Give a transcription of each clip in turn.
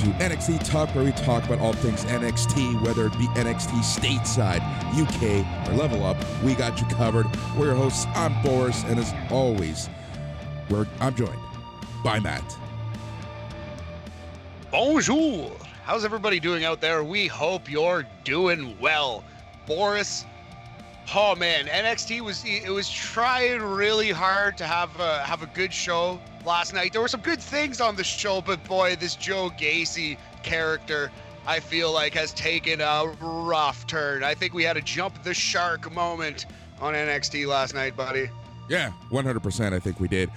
to NXT Talk, where we talk about all things NXT, whether it be NXT stateside, UK, or level up. We got you covered. We're your hosts. I'm Boris, and as always, we're, I'm joined by Matt. Bonjour. How's everybody doing out there? We hope you're doing well. Boris, oh man, NXT was it was trying really hard to have a, have a good show last night. There were some good things on the show, but boy, this Joe Gacy character, I feel like, has taken a rough turn. I think we had a jump the shark moment on NXT last night, buddy. Yeah, 100%. I think we did.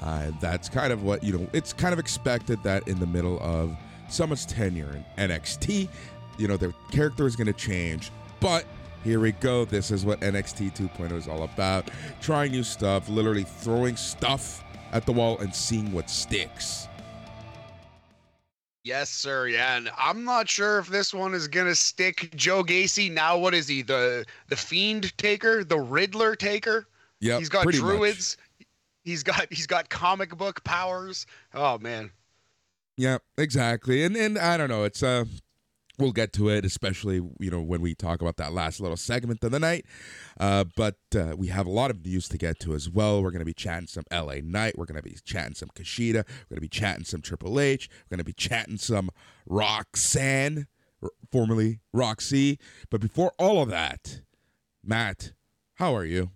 Uh, that's kind of what, you know, it's kind of expected that in the middle of someone's tenure in NXT, you know, their character is going to change. But here we go. This is what NXT 2.0 is all about. Trying new stuff, literally throwing stuff at the wall and seeing what sticks. Yes, sir. Yeah, and I'm not sure if this one is gonna stick. Joe Gacy. Now, what is he? The the Fiend taker, the Riddler taker. Yeah, he's got druids. Much. He's got he's got comic book powers. Oh man. Yeah, exactly. And and I don't know. It's uh we'll get to it, especially you know when we talk about that last little segment of the night. Uh, but uh, we have a lot of news to get to as well. We're going to be chatting some LA Night. We're going to be chatting some Kushida. We're going to be chatting some Triple H. We're going to be chatting some Roxanne, formerly Roxy. But before all of that, Matt, how are you?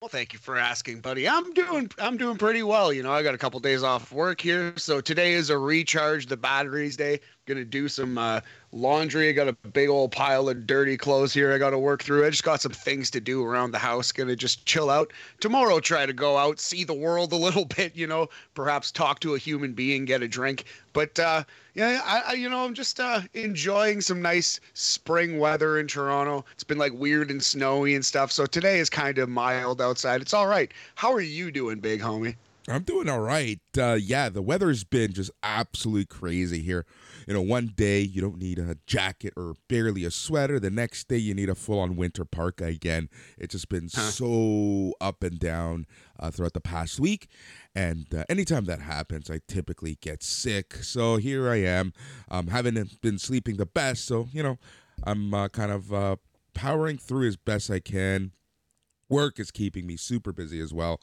Well, thank you for asking, buddy. I'm doing I'm doing pretty well. You know, I got a couple days off work here, so today is a recharge the batteries day. Gonna do some uh, laundry. I got a big old pile of dirty clothes here. I got to work through. I just got some things to do around the house. Gonna just chill out. Tomorrow, try to go out, see the world a little bit. You know, perhaps talk to a human being, get a drink. But uh, yeah, I, I, you know I'm just uh, enjoying some nice spring weather in Toronto. It's been like weird and snowy and stuff. So today is kind of mild outside. It's all right. How are you doing, big homie? I'm doing all right. Uh, yeah, the weather's been just absolutely crazy here. You know, one day you don't need a jacket or barely a sweater. The next day you need a full on winter parka again. It's just been huh. so up and down uh, throughout the past week. And uh, anytime that happens, I typically get sick. So here I am. Um, haven't been sleeping the best. So, you know, I'm uh, kind of uh, powering through as best I can. Work is keeping me super busy as well.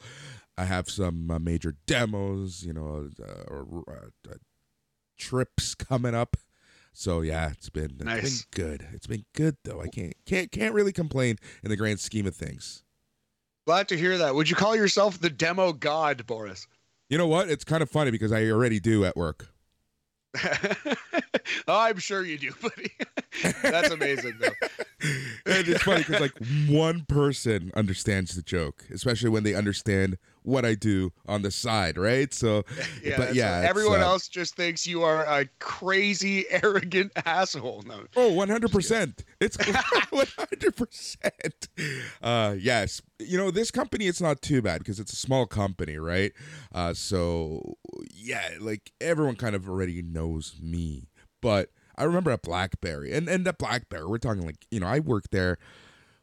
I have some uh, major demos, you know, uh, or uh, trips coming up. So yeah, it's been nice. been good. It's been good though. I can't can't can't really complain in the grand scheme of things. Glad to hear that. Would you call yourself the demo god, Boris? You know what? It's kind of funny because I already do at work. oh, I'm sure you do, buddy. That's amazing, though. and it's funny because like one person understands the joke, especially when they understand what I do on the side, right? So, yeah, but yeah, everyone uh, else just thinks you are a crazy, arrogant asshole. No. Oh, 100%. It's 100%. Uh, yes. You know, this company, it's not too bad because it's a small company, right? Uh, so, yeah, like everyone kind of already knows me. But I remember at Blackberry, and, and at Blackberry, we're talking like, you know, I worked there,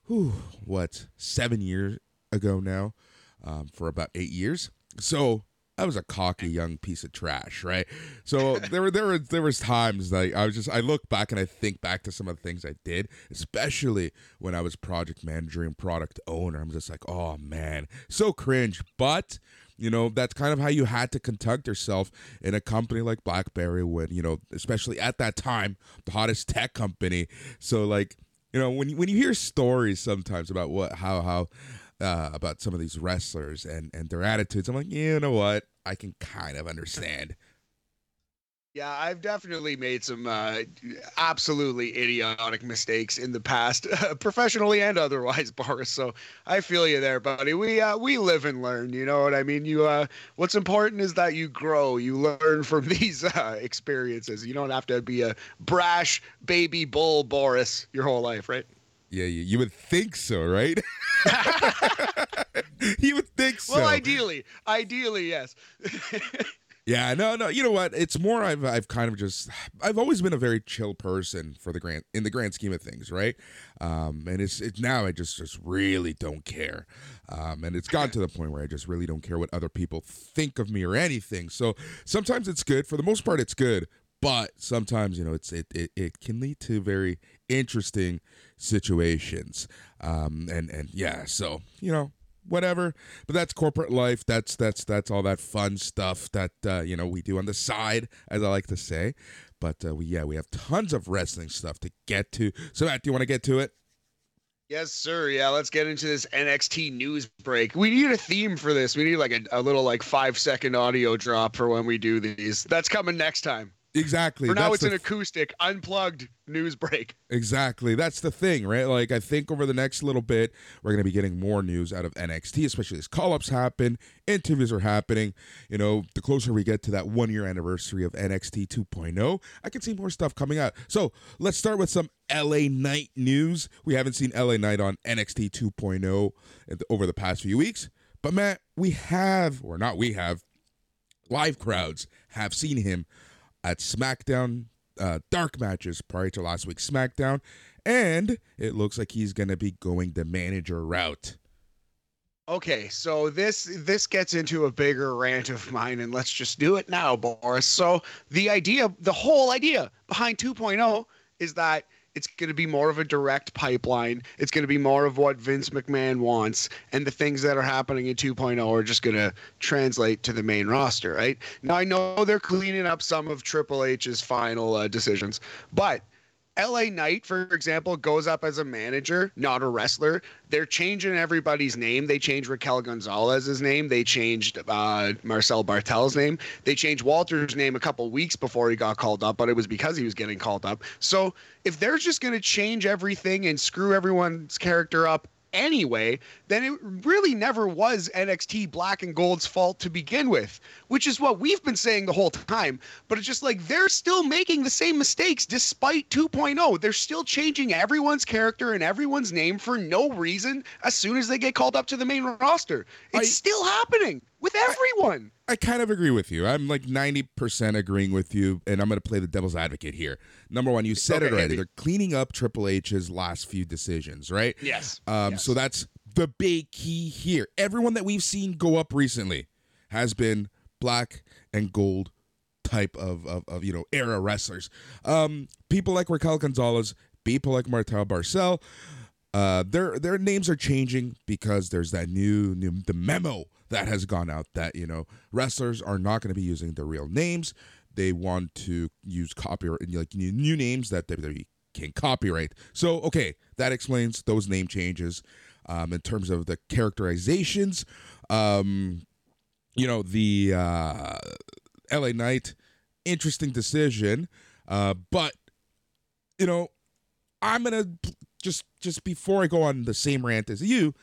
whew, what, seven years ago now um, for about eight years. So I was a cocky young piece of trash, right? So there were there were there was times like I was just I look back and I think back to some of the things I did, especially when I was project manager and product owner. I'm just like, oh man, so cringe. But you know that's kind of how you had to conduct yourself in a company like BlackBerry, when you know, especially at that time, the hottest tech company. So like you know when when you hear stories sometimes about what how how uh, about some of these wrestlers and and their attitudes. I'm like, you know what? I can kind of understand. Yeah, I've definitely made some uh, absolutely idiotic mistakes in the past, professionally and otherwise, Boris. So I feel you there, buddy. We uh, we live and learn. You know what I mean? You uh, what's important is that you grow. You learn from these uh, experiences. You don't have to be a brash baby bull, Boris, your whole life, right? Yeah, you, you would think so, right? you would think so. Well, ideally, ideally, yes. Yeah, no, no. You know what? It's more. I've I've kind of just. I've always been a very chill person for the grand in the grand scheme of things, right? Um, and it's it's now I just just really don't care, um, and it's gotten to the point where I just really don't care what other people think of me or anything. So sometimes it's good. For the most part, it's good. But sometimes you know it's it it, it can lead to very interesting situations. Um, and and yeah, so you know whatever but that's corporate life that's that's that's all that fun stuff that uh, you know we do on the side as i like to say but uh, we yeah we have tons of wrestling stuff to get to so matt do you want to get to it Yes, sir. Yeah, let's get into this NXT news break. We need a theme for this. We need like a, a little like five second audio drop for when we do these. That's coming next time. Exactly. For now, That's it's an acoustic, unplugged news break. Exactly. That's the thing, right? Like, I think over the next little bit, we're going to be getting more news out of NXT, especially as call ups happen, interviews are happening. You know, the closer we get to that one year anniversary of NXT 2.0, I can see more stuff coming out. So let's start with some LA Knight news. We haven't seen LA Knight on NXT 2.0 over the past few weeks, but Matt, we have, or not we have, live crowds have seen him at SmackDown uh, dark matches prior to last week's SmackDown, and it looks like he's going to be going the manager route. Okay, so this this gets into a bigger rant of mine, and let's just do it now, Boris. So the idea, the whole idea behind 2.0 is that it's going to be more of a direct pipeline. It's going to be more of what Vince McMahon wants, and the things that are happening in 2.0 are just going to translate to the main roster, right? Now I know they're cleaning up some of Triple H's final uh, decisions, but LA Knight, for example, goes up as a manager, not a wrestler. They're changing everybody's name. They changed Raquel Gonzalez's name. They changed uh, Marcel Barthel's name. They changed Walter's name a couple weeks before he got called up, but it was because he was getting called up. So if they're just going to change everything and screw everyone's character up anyway, then it really never was NXT Black and Gold's fault to begin with, which is what we've been saying the whole time. But it's just like they're still making the same mistakes despite 2.0. They're still changing everyone's character and everyone's name for no reason as soon as they get called up to the main roster. It's I- still happening with everyone. I kind of agree with you. I'm like 90% agreeing with you, and I'm going to play the devil's advocate here. Number one, you said it Okay, already. Andy. They're cleaning up Triple H's last few decisions, right? Yes. Um, Yes. So that's the big key here. Everyone that we've seen go up recently has been black and gold type of, of, of you know era wrestlers. Um, people like Raquel Gonzalez, people like Martel Barcel. Uh, their their names are changing because there's that new new the memo that has gone out that you know wrestlers are not going to be using their real names. They want to use copyright like new, names that they, they can copyright. So okay, that explains those name changes. Um, in terms of the characterizations, um, you know the uh, LA Knight, interesting decision, uh, but you know I'm gonna just just before I go on the same rant as you,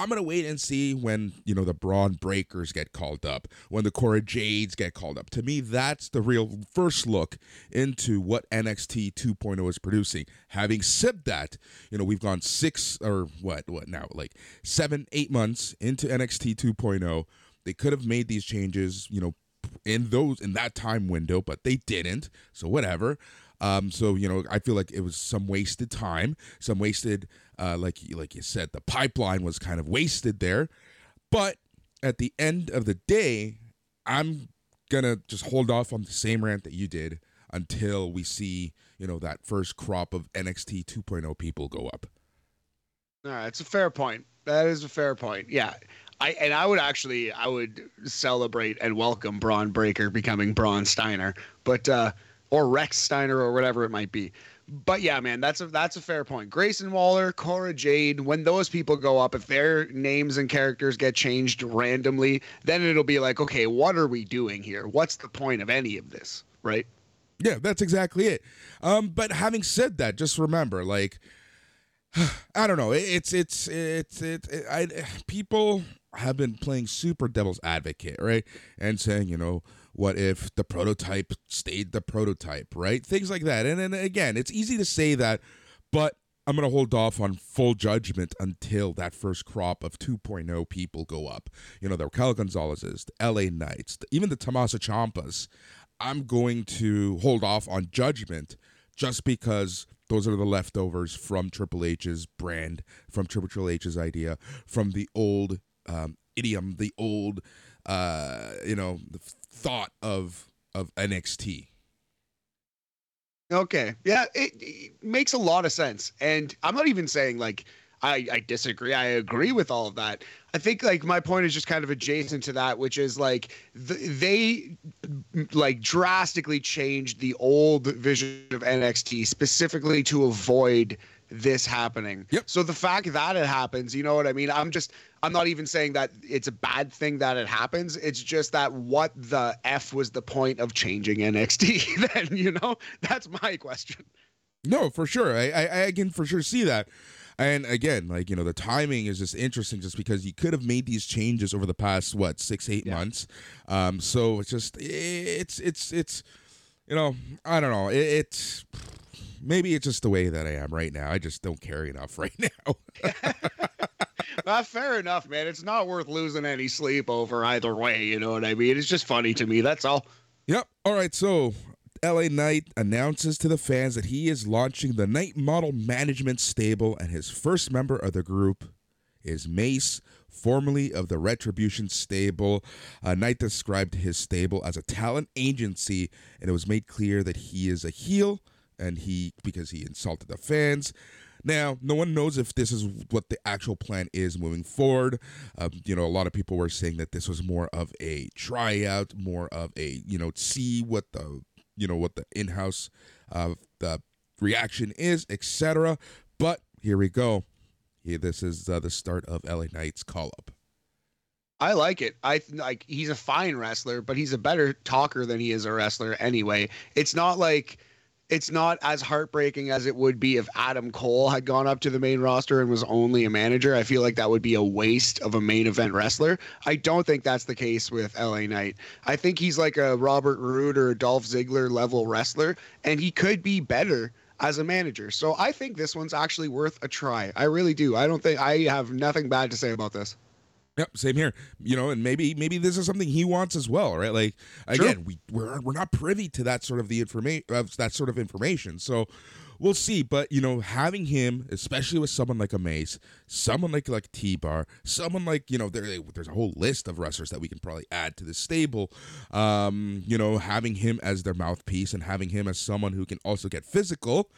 I'm gonna wait and see when you know the Bron Breakkers get called up, when the Cora Jades get called up. To me, that's the real first look into what NXT 2.0 is producing. Having said that, you know we've gone six or what what now like seven eight months into NXT 2.0. They could have made these changes, you know, in those in that time window, but they didn't. So whatever. Um, so you know, I feel like it was some wasted time, some wasted, uh, like like you said, the pipeline was kind of wasted there. But at the end of the day, I'm gonna just hold off on the same rant that you did until we see you know that first crop of NXT 2.0 people go up. All right, it's a fair point. That is a fair point. Yeah. I and I would actually I would celebrate and welcome Bron Breakker becoming Braun Steiner, but uh or Rex Steiner or whatever it might be. But yeah, man, that's a that's a fair point. Grayson Waller, Cora Jade, when those people go up, if their names and characters get changed randomly, then it'll be like, okay, what are we doing here? What's the point of any of this? Right? Yeah, that's exactly it. Um, but having said that, just remember, like, I don't know. It, it's it's it's it, it. I people have been playing super devil's advocate, right, and saying, you know, what if the prototype stayed the prototype, right? Things like that. And then again, it's easy to say that, but I'm going to hold off on full judgment until that first crop of 2.0 people go up. You know, the Raquel Gonzalez's, the LA Knights, even the Tommaso Ciampas. I'm going to hold off on judgment just because those are the leftovers from Triple H's brand, from Triple H's idea, from the old um, idiom, the old, uh, you know, thought of of NXT. Okay. Yeah, it, it, makes a lot of sense. And I'm not even saying like I, I disagree. I agree with all of that. I think like my point is just kind of adjacent to that, which is like the, they like drastically changed the old vision of NXT specifically to avoid this happening. Yep. So the fact that it happens, you know what I mean? I'm just I'm not even saying that it's a bad thing that it happens. It's just that what the F was the point of changing NXT then, you know? That's my question. No, for sure. I, I, I can for sure see that. And again, like, you know, the timing is just interesting just because you could have made these changes over the past, what, six, eight yeah. months. Um, so it's just, it's, it's, it's, you know, I don't know. It, it's, maybe it's just the way that I am right now. I just don't care enough right now. uh, fair enough, man. It's not worth losing any sleep over either way. You know what I mean? It's just funny to me. That's all. Yep. All right. So LA Knight announces to the fans that he is launching the Knight Model Management Stable, and his first member of the group is Mace, formerly of the Retribution Stable. Uh, Knight described his stable as a talent agency, and it was made clear that he is a heel, and he because he insulted the fans. Now, no one knows if this is what the actual plan is moving forward. Um, you know, a lot of people were saying that this was more of a tryout, more of a you know, see what the you know what the in-house uh, the reaction is, etc. But here we go. This is uh, the start of LA Knight's call up. I like it. I like he's a fine wrestler, but he's a better talker than he is a wrestler anyway. It's not like it's not as heartbreaking as it would be if Adam Cole had gone up to the main roster and was only a manager. I feel like that would be a waste of a main event wrestler. I don't think that's the case with LA Knight. I think he's like a Robert Roode or Dolph Ziggler level wrestler, and he could be better as a manager. So I think this one's actually worth a try. I really do. I don't think I have nothing bad to say about this. Yep, same here. You know, and maybe maybe this is something he wants as well, right? Like again, sure. we we're we're not privy to that sort of the information of that sort of information. So we'll see. But you know, having him, especially with someone like a Mace, someone like like T Bar, someone like you know, there, there's a whole list of wrestlers that we can probably add to the stable. Um, you know, having him as their mouthpiece and having him as someone who can also get physical,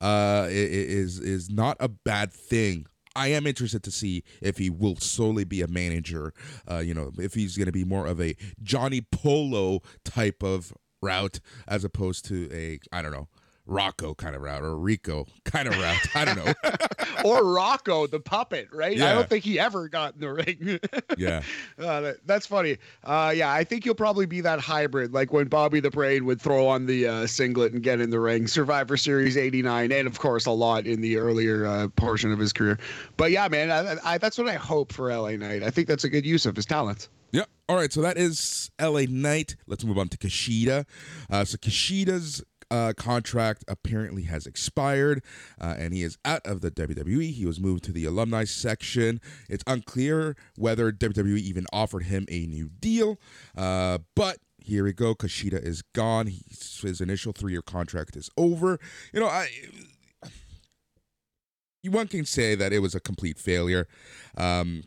uh, is is not a bad thing I am interested to see if he will solely be a manager. Uh, you know, if he's going to be more of a Johnny Polo type of route as opposed to a I don't know Rocco kind of route or Rico kind of route. I don't know. or Rocco the puppet, right? Yeah. I don't think he ever got in the ring. yeah. Uh, that, that's funny. Uh, yeah, I think he'll probably be that hybrid, like when Bobby the Brain would throw on the uh, singlet and get in the ring. Survivor Series 89, and of course, a lot in the earlier uh, portion of his career. But yeah, man, I, I, that's what I hope for LA Knight. I think that's a good use of his talents. Yeah. All right. So that is LA Knight. Let's move on to Kushida. Uh, so Kushida's uh, contract apparently has expired uh, and he is out of the WWE. He was moved to the alumni section. It's unclear whether WWE even offered him a new deal, uh, but here we go. Kushida is gone. He's, his initial three year contract is over. You know, I. One can say that it was a complete failure. Um,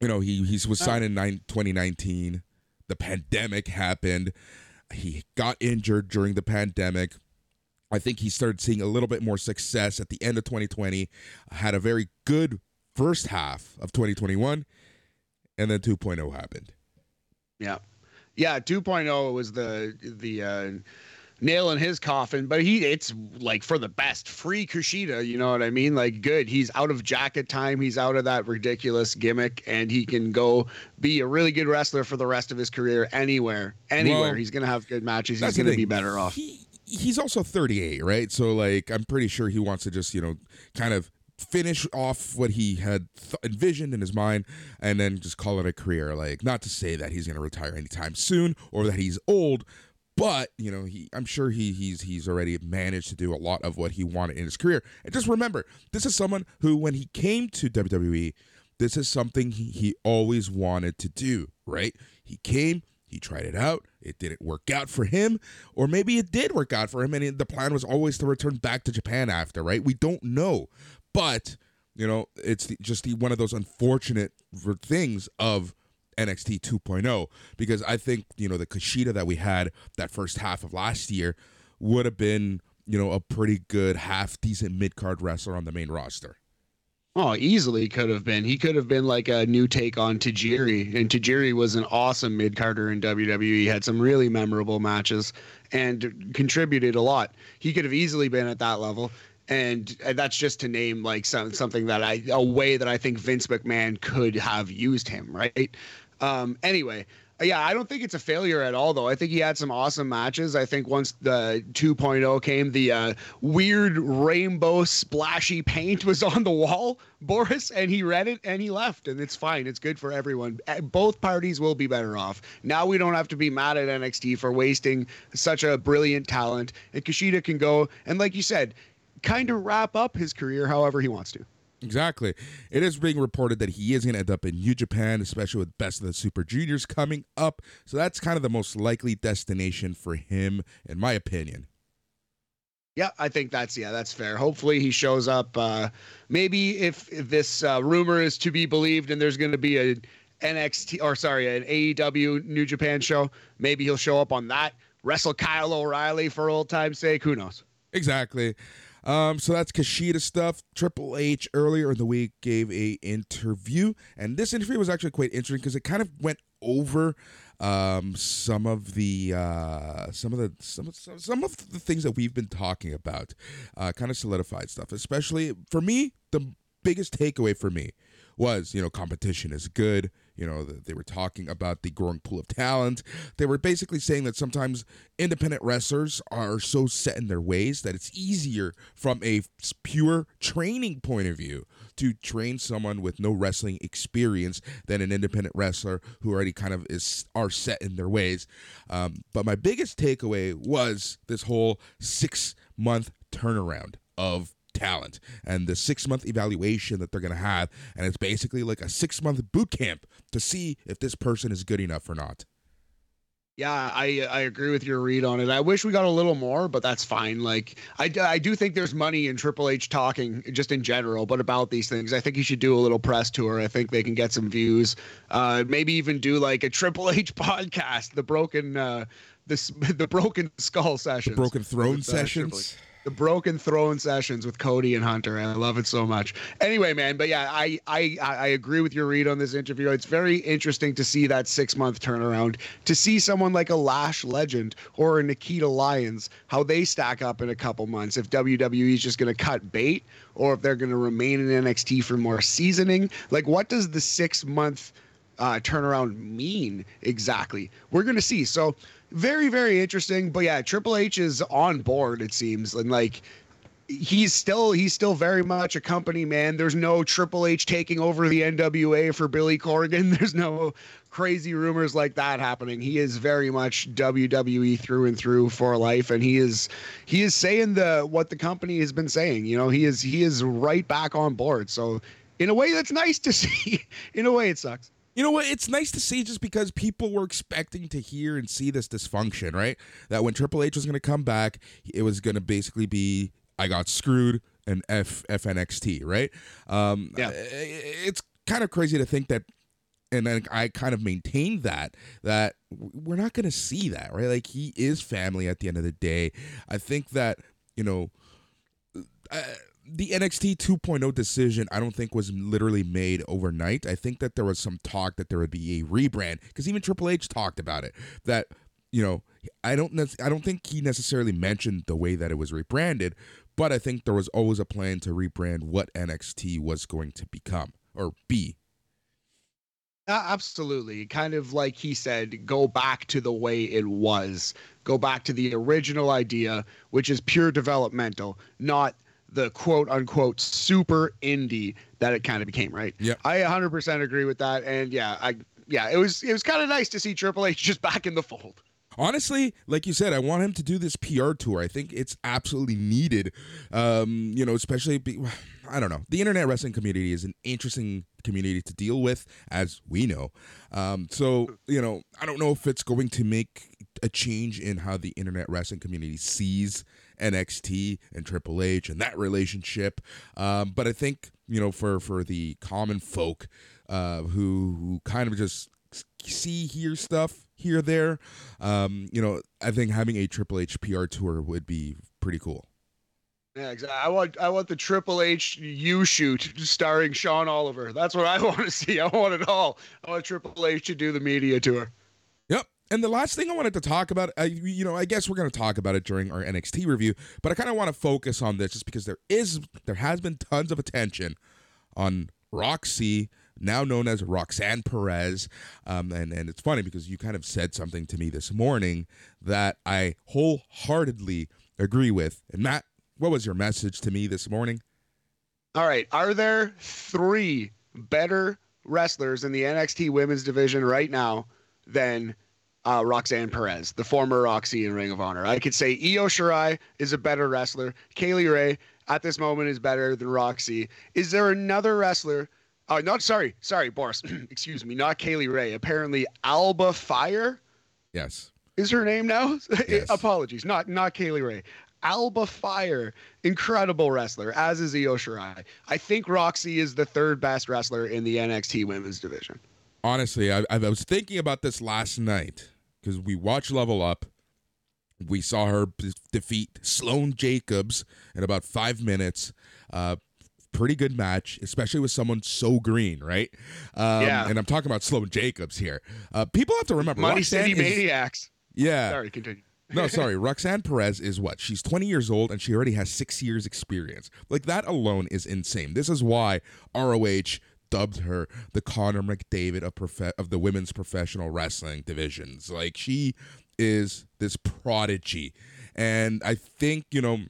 you know, he, he was signed in nine, 2019. The pandemic happened he got injured during the pandemic. I think he started seeing a little bit more success at the end of 2020. Had a very good first half of 2021, and then 2.0 happened. Yeah, yeah. 2.0 was the the uh, nail in his coffin, but he it's like for the best. Free Kushida, you know what I mean? Like good. He's out of jacket time. He's out of that ridiculous gimmick, and he can go be a really good wrestler for the rest of his career anywhere. Anywhere. Well, he's gonna have good matches. He's gonna be better off. He, he's also 38, right? So like I'm pretty sure he wants to just, you know, kind of finish off what he had th- envisioned in his mind and then just call it a career like not to say that he's going to retire anytime soon or that he's old but you know he i'm sure he he's he's already managed to do a lot of what he wanted in his career. And just remember this is someone who when he came to wwe this is something he, he always wanted to do right? He came he tried it out it didn't work out for him or maybe it did work out for him and the plan was always to return back to japan after right? We don't know. But you know it's just the, one of those unfortunate things of NXT 2.0 because I think you know the Kushida that we had that first half of last year would have been you know a pretty good half decent mid card wrestler on the main roster. Oh, easily could have been. He could have been like a new take on Tajiri, and Tajiri was an awesome mid carder in WWE. He had some really memorable matches and contributed a lot. He could have easily been at that level and that's just to name like some, something that I a way that I think Vince McMahon could have used him, right? Um, anyway, yeah, I don't think it's a failure at all, though. I think he had some awesome matches. I think once the 2.0 came, the uh, weird rainbow splashy paint was on the wall, Boris, and he read it and he left, and it's fine. It's good for everyone. Both parties will be better off. Now we don't have to be mad at NXT for wasting such a brilliant talent, and Kushida can go and, like you said, kind of wrap up his career however he wants to. Exactly. It is being reported that he is going to end up in New Japan, especially with Best of the Super Juniors coming up. So that's kind of the most likely destination for him, in my opinion. Yeah, I think that's yeah, that's fair. Hopefully he shows up. Uh, maybe if, if this uh, rumor is to be believed, and there's going to be a NXT or sorry, an AEW New Japan show, maybe he'll show up on that. Wrestle Kyle O'Reilly for old time's sake. Who knows? Exactly. Um, so that's Kushida stuff. Triple H earlier in the week gave a interview, and this interview was actually quite interesting because it kind of went over um, some of the uh, some of the some of, some of the things that we've been talking about, uh, kind of solidified stuff. Especially for me, the biggest takeaway for me was you know competition is good you know they were talking about the growing pool of talent. They were basically saying that sometimes independent wrestlers are so set in their ways that it's easier from a pure training point of view to train someone with no wrestling experience than an independent wrestler who already kind of is are set in their ways. Um, but my biggest takeaway was this whole six month turnaround of talent and the six month evaluation that they're going to have. And it's basically like a six month boot camp to see if this person is good enough or not. Yeah, I I agree with your read on it. I wish we got a little more, but that's fine. Like I, I do think there's money in Triple H talking just in general, but about these things, I think he should do a little press tour. I think they can get some views. Uh, maybe even do like a Triple H podcast, the broken uh, this the broken skull sessions, the broken throne with, uh, sessions the broken throne sessions with Cody and Hunter. I love it so much. Anyway, man, but yeah, I I I agree with your read on this interview. It's very interesting to see that six month turnaround, to see someone like a Lash Legend or a Nikita Lyons, how they stack up in a couple months. If WWE is just going to cut bait, or if they're going to remain in NXT for more seasoning. Like, what does the six month uh, turnaround mean exactly? We're going to see. So very very interesting. But yeah triple h is on board it seems. And like he's still he's still very much a company man. There's no triple h taking over the nwa for billy corgan. There's no crazy rumors like that happening. He is very much wwe through and through for life. And he is he is saying the what the company has been saying. You know he is he is right back on board. So in a way that's nice to see. In a way it sucks you know what? It's nice to see just because people were expecting to hear and see this dysfunction, right? That when Triple H was going to come back, it was going to basically be I got screwed and F FNXT, right? Um, yeah. It's kind of crazy to think that, and then I kind of maintained that that we're not going to see that, right? Like he is family at the end of the day. I think that you know. Uh, the NXT 2.0 decision, I don't think was literally made overnight. I think that there was some talk that there would be a rebrand because even Triple H talked about it. That you know, I don't I don't think he necessarily mentioned the way that it was rebranded, but I think there was always a plan to rebrand what NXT was going to become or be. Uh, absolutely. Kind of like he said, go back to the way it was. Go back to the original idea, which is pure developmental, not the quote unquote super indie that it kind of became, right? Yeah. I 100% agree with that. And yeah, I, yeah, it was, it was kind of nice to see Triple H just back in the fold. honestly, like you said, I want him to do this PR tour. I think it's absolutely needed. Um, you know, especially be, I don't know. The internet wrestling community is an interesting community to deal with, as we know. Um, so you know, I don't know if it's going to make a change in how the internet wrestling community sees NXT and Triple H and that relationship. Um, but I think you know, for for the common folk uh, who who kind of just see hear stuff here there. Um, you know, I think having a Triple H PR tour would be pretty cool. Yeah, exactly. I want I want the Triple H YouShoot starring Sean Oliver. That's what I want to see. I want it all. I want Triple H to do the media tour. And the last thing I wanted to talk about, I, you know, I guess we're going to talk about it during our NXT review, but I kind of want to focus on this just because there is, there has been tons of attention on Roxy now known as Roxanne Perez. Um, and, and it's funny because you kind of said something to me this morning that I wholeheartedly agree with. And Matt, what was your message to me this morning? All right. Are there three better wrestlers in the NXT women's division right now than uh, Roxanne Perez, the former Roxy in Ring of Honor? I could say Io Shirai is a better wrestler. Kay Lee Ray at this moment is better than Roxy. Is there another wrestler Oh, not sorry, sorry, Boris. Excuse me, not Kay Lee Ray. Apparently, Alba Fyre. Yes. Is her name now? Yes. Apologies, not not Kay Lee Ray. Alba Fyre, incredible wrestler, as is Io Shirai. I think Roxy is the third best wrestler in the NXT Women's Division. Honestly, I, I was thinking about this last night because we watched Level Up. We saw her defeat Sloane Jacobs in about five minutes. Uh, pretty good match, especially with someone so green, right? Um, yeah. And I'm talking about Sloane Jacobs here. Uh, people have to remember Money Roxanne City is, Maniacs. Yeah. Sorry, continue. no, sorry. Roxanne Perez is what? She's 20 years old and she already has six years experience. Like that alone is insane. This is why ROH dubbed her the Connor McDavid of prof- of the women's professional wrestling divisions. Like she is this prodigy, and I think you know,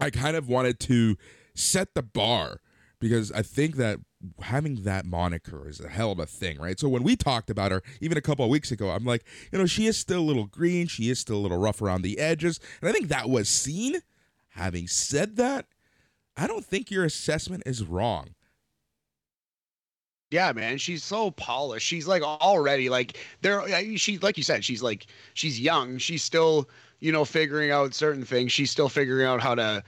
I kind of wanted to set the bar because I think that having that moniker is a hell of a thing, right? So when we talked about her even a couple of weeks ago, I'm like, you know, she is still a little green, she is still a little rough around the edges, and I think that was seen. Having said that, I don't think your assessment is wrong. Yeah, man, she's so polished. She's like already like there. Uh, she's like you said, she's like she's young. She's still you know figuring out certain things. She's still figuring out how to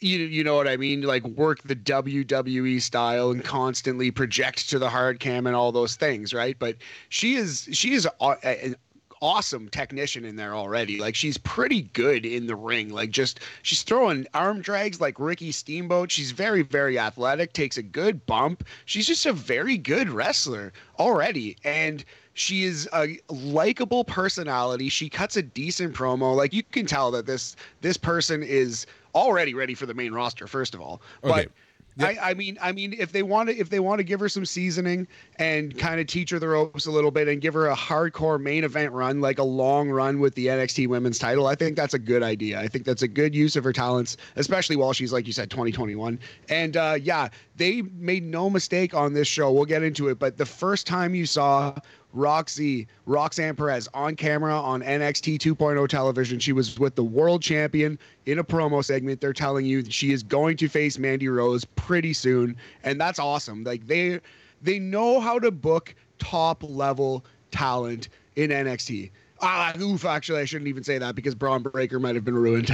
you you know what I mean? Like work the WWE style and constantly project to the hard cam and all those things, right? But she is she is uh, an awesome technician in there already. Like she's pretty good in the ring. Like just she's throwing arm drags like Ricky Steamboat. She's very very athletic, takes a good bump. She's just a very good wrestler already and she is a likable personality. She cuts a decent promo. Like you can tell that this this person is already ready for the main roster. First of all, okay. but. Yep. I, I, mean, I mean, if they want to, if they want to give her some seasoning and kind of teach her the ropes a little bit and give her a hardcore main event run, like a long run with the NXT Women's Title, I think that's a good idea. I think that's a good use of her talents, especially while she's like you said, 2021. And uh, yeah, they made no mistake on this show. We'll get into it, but the first time you saw Roxy, Roxanne Perez on camera on NXT 2.0 television. She was with the world champion in a promo segment. They're telling you she is going to face Mandy Rose pretty soon, and that's awesome. Like they they know how to book top level talent in NXT. Ah, oof, actually, I shouldn't even say that because Bron Breakker might have been ruined.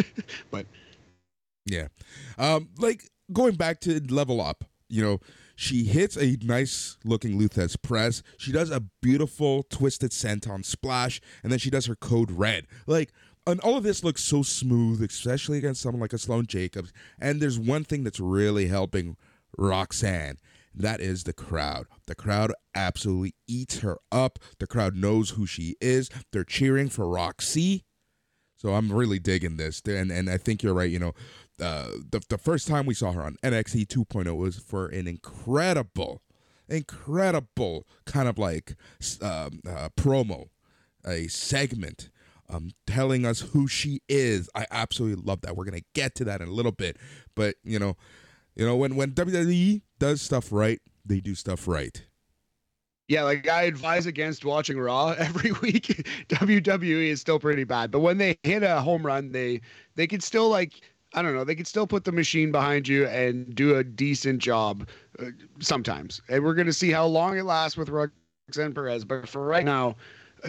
but yeah, um, like going back to level up, you know, she hits a nice looking Lou Thesz press. She does a beautiful twisted senton splash, and then she does her code red. Like, and all of this looks so smooth, especially against someone like a Sloane Jacobs. And there's one thing that's really helping Roxanne. That is the crowd. The crowd absolutely eats her up. The crowd knows who she is. They're cheering for Roxy. So I'm really digging this. And and I think you're right, you know, uh, the the first time we saw her on NXT 2.0 was for an incredible, incredible kind of like um, uh, promo, a segment. Um, telling us who she is. I absolutely love that. We're gonna get to that in a little bit, but you know, you know when when WWE does stuff right, they do stuff right. Yeah, like I advise against watching Raw every week. WWE is still pretty bad, but when they hit a home run, they they can still like I don't know, they could still put the machine behind you and do a decent job uh, sometimes. And we're gonna see how long it lasts with Roxanne Perez. But for right now,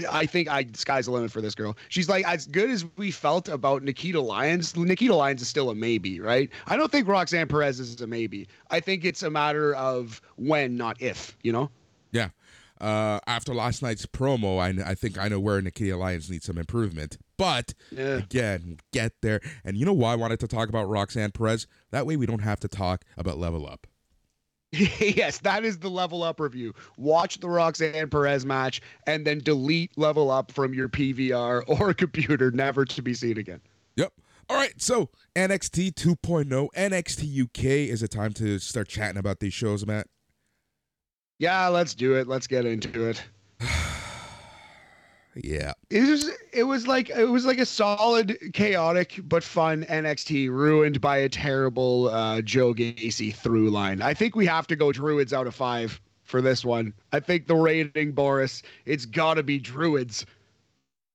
I think I sky's the limit for this girl. She's like as good as we felt about Nikita Lyons. Nikita Lyons is still a maybe, right? I don't think Roxanne Perez is a maybe. I think it's a matter of when, not if. You know. Yeah. Uh, after last night's promo, I, I think I know where Nikita Lyons needs some improvement. But Yeah. again, get there. And you know why I wanted to talk about Roxanne Perez? That way we don't have to talk about Level Up. yes, that is the level up review. Watch the Roxanne Perez match and then delete level up from your PVR or computer, never to be seen again. Yep. All right. So NXT 2.0, NXT UK is it time to start chatting about these shows, Matt? Yeah, let's do it. Let's get into it. Yeah. It was it was like it was like a solid, chaotic but fun NXT ruined by a terrible uh, Joe Gacy through line. I think we have to go Druids out of five for this one. I think the rating, Boris, it's got to be Druids.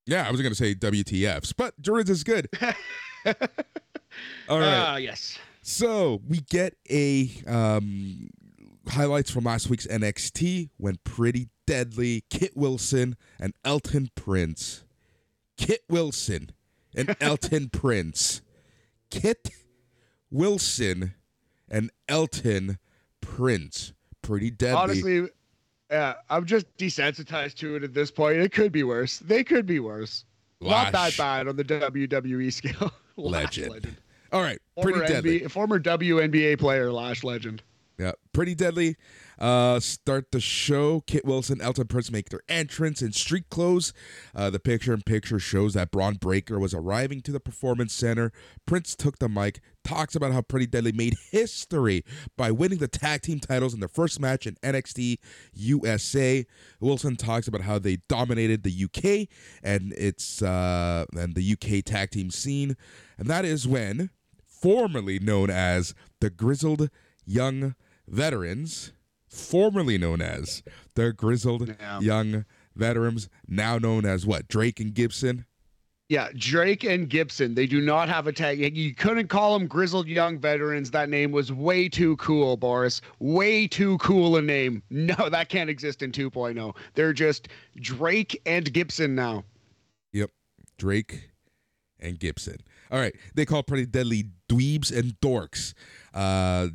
Yeah, I was going to say WTFs, but Druids is good. All right. Ah, yes. So we get a um, highlights from last week's NXT when Pretty Deadly, Kit Wilson, and Elton Prince. Kit Wilson and Elton Prince. Kit Wilson and Elton Prince. Pretty deadly. Honestly, yeah, I'm just desensitized to it at this point. It could be worse. They could be worse. Not that bad on the WWE scale. Lash legend. All right, Former, pretty deadly. NBA, former WNBA player, Lash legend. Yeah, pretty deadly. Uh, start the show. Kit Wilson, Elton Prince make their entrance in street clothes. Uh, the picture in picture shows that Bron Breakker was arriving to the performance center. Prince took the mic, talks about how Pretty Deadly made history by winning the tag team titles in their first match in NXT USA. Wilson talks about how they dominated the UK and its uh, and the UK tag team scene, and that is when, formerly known as the Grizzled Young Veterans, formerly known as the Grizzled Yeah. Young Veterans, now known as what? Drake and Gibson? Yeah, Drake and Gibson. They do not have a tag. You couldn't call them grizzled young veterans. That name was way too cool, Boris. Way too cool a name. No, that can't exist in 2.0. They're just Drake and Gibson now. Yep. Drake and Gibson. All right. They call Pretty Deadly dweebs and dorks. Uh,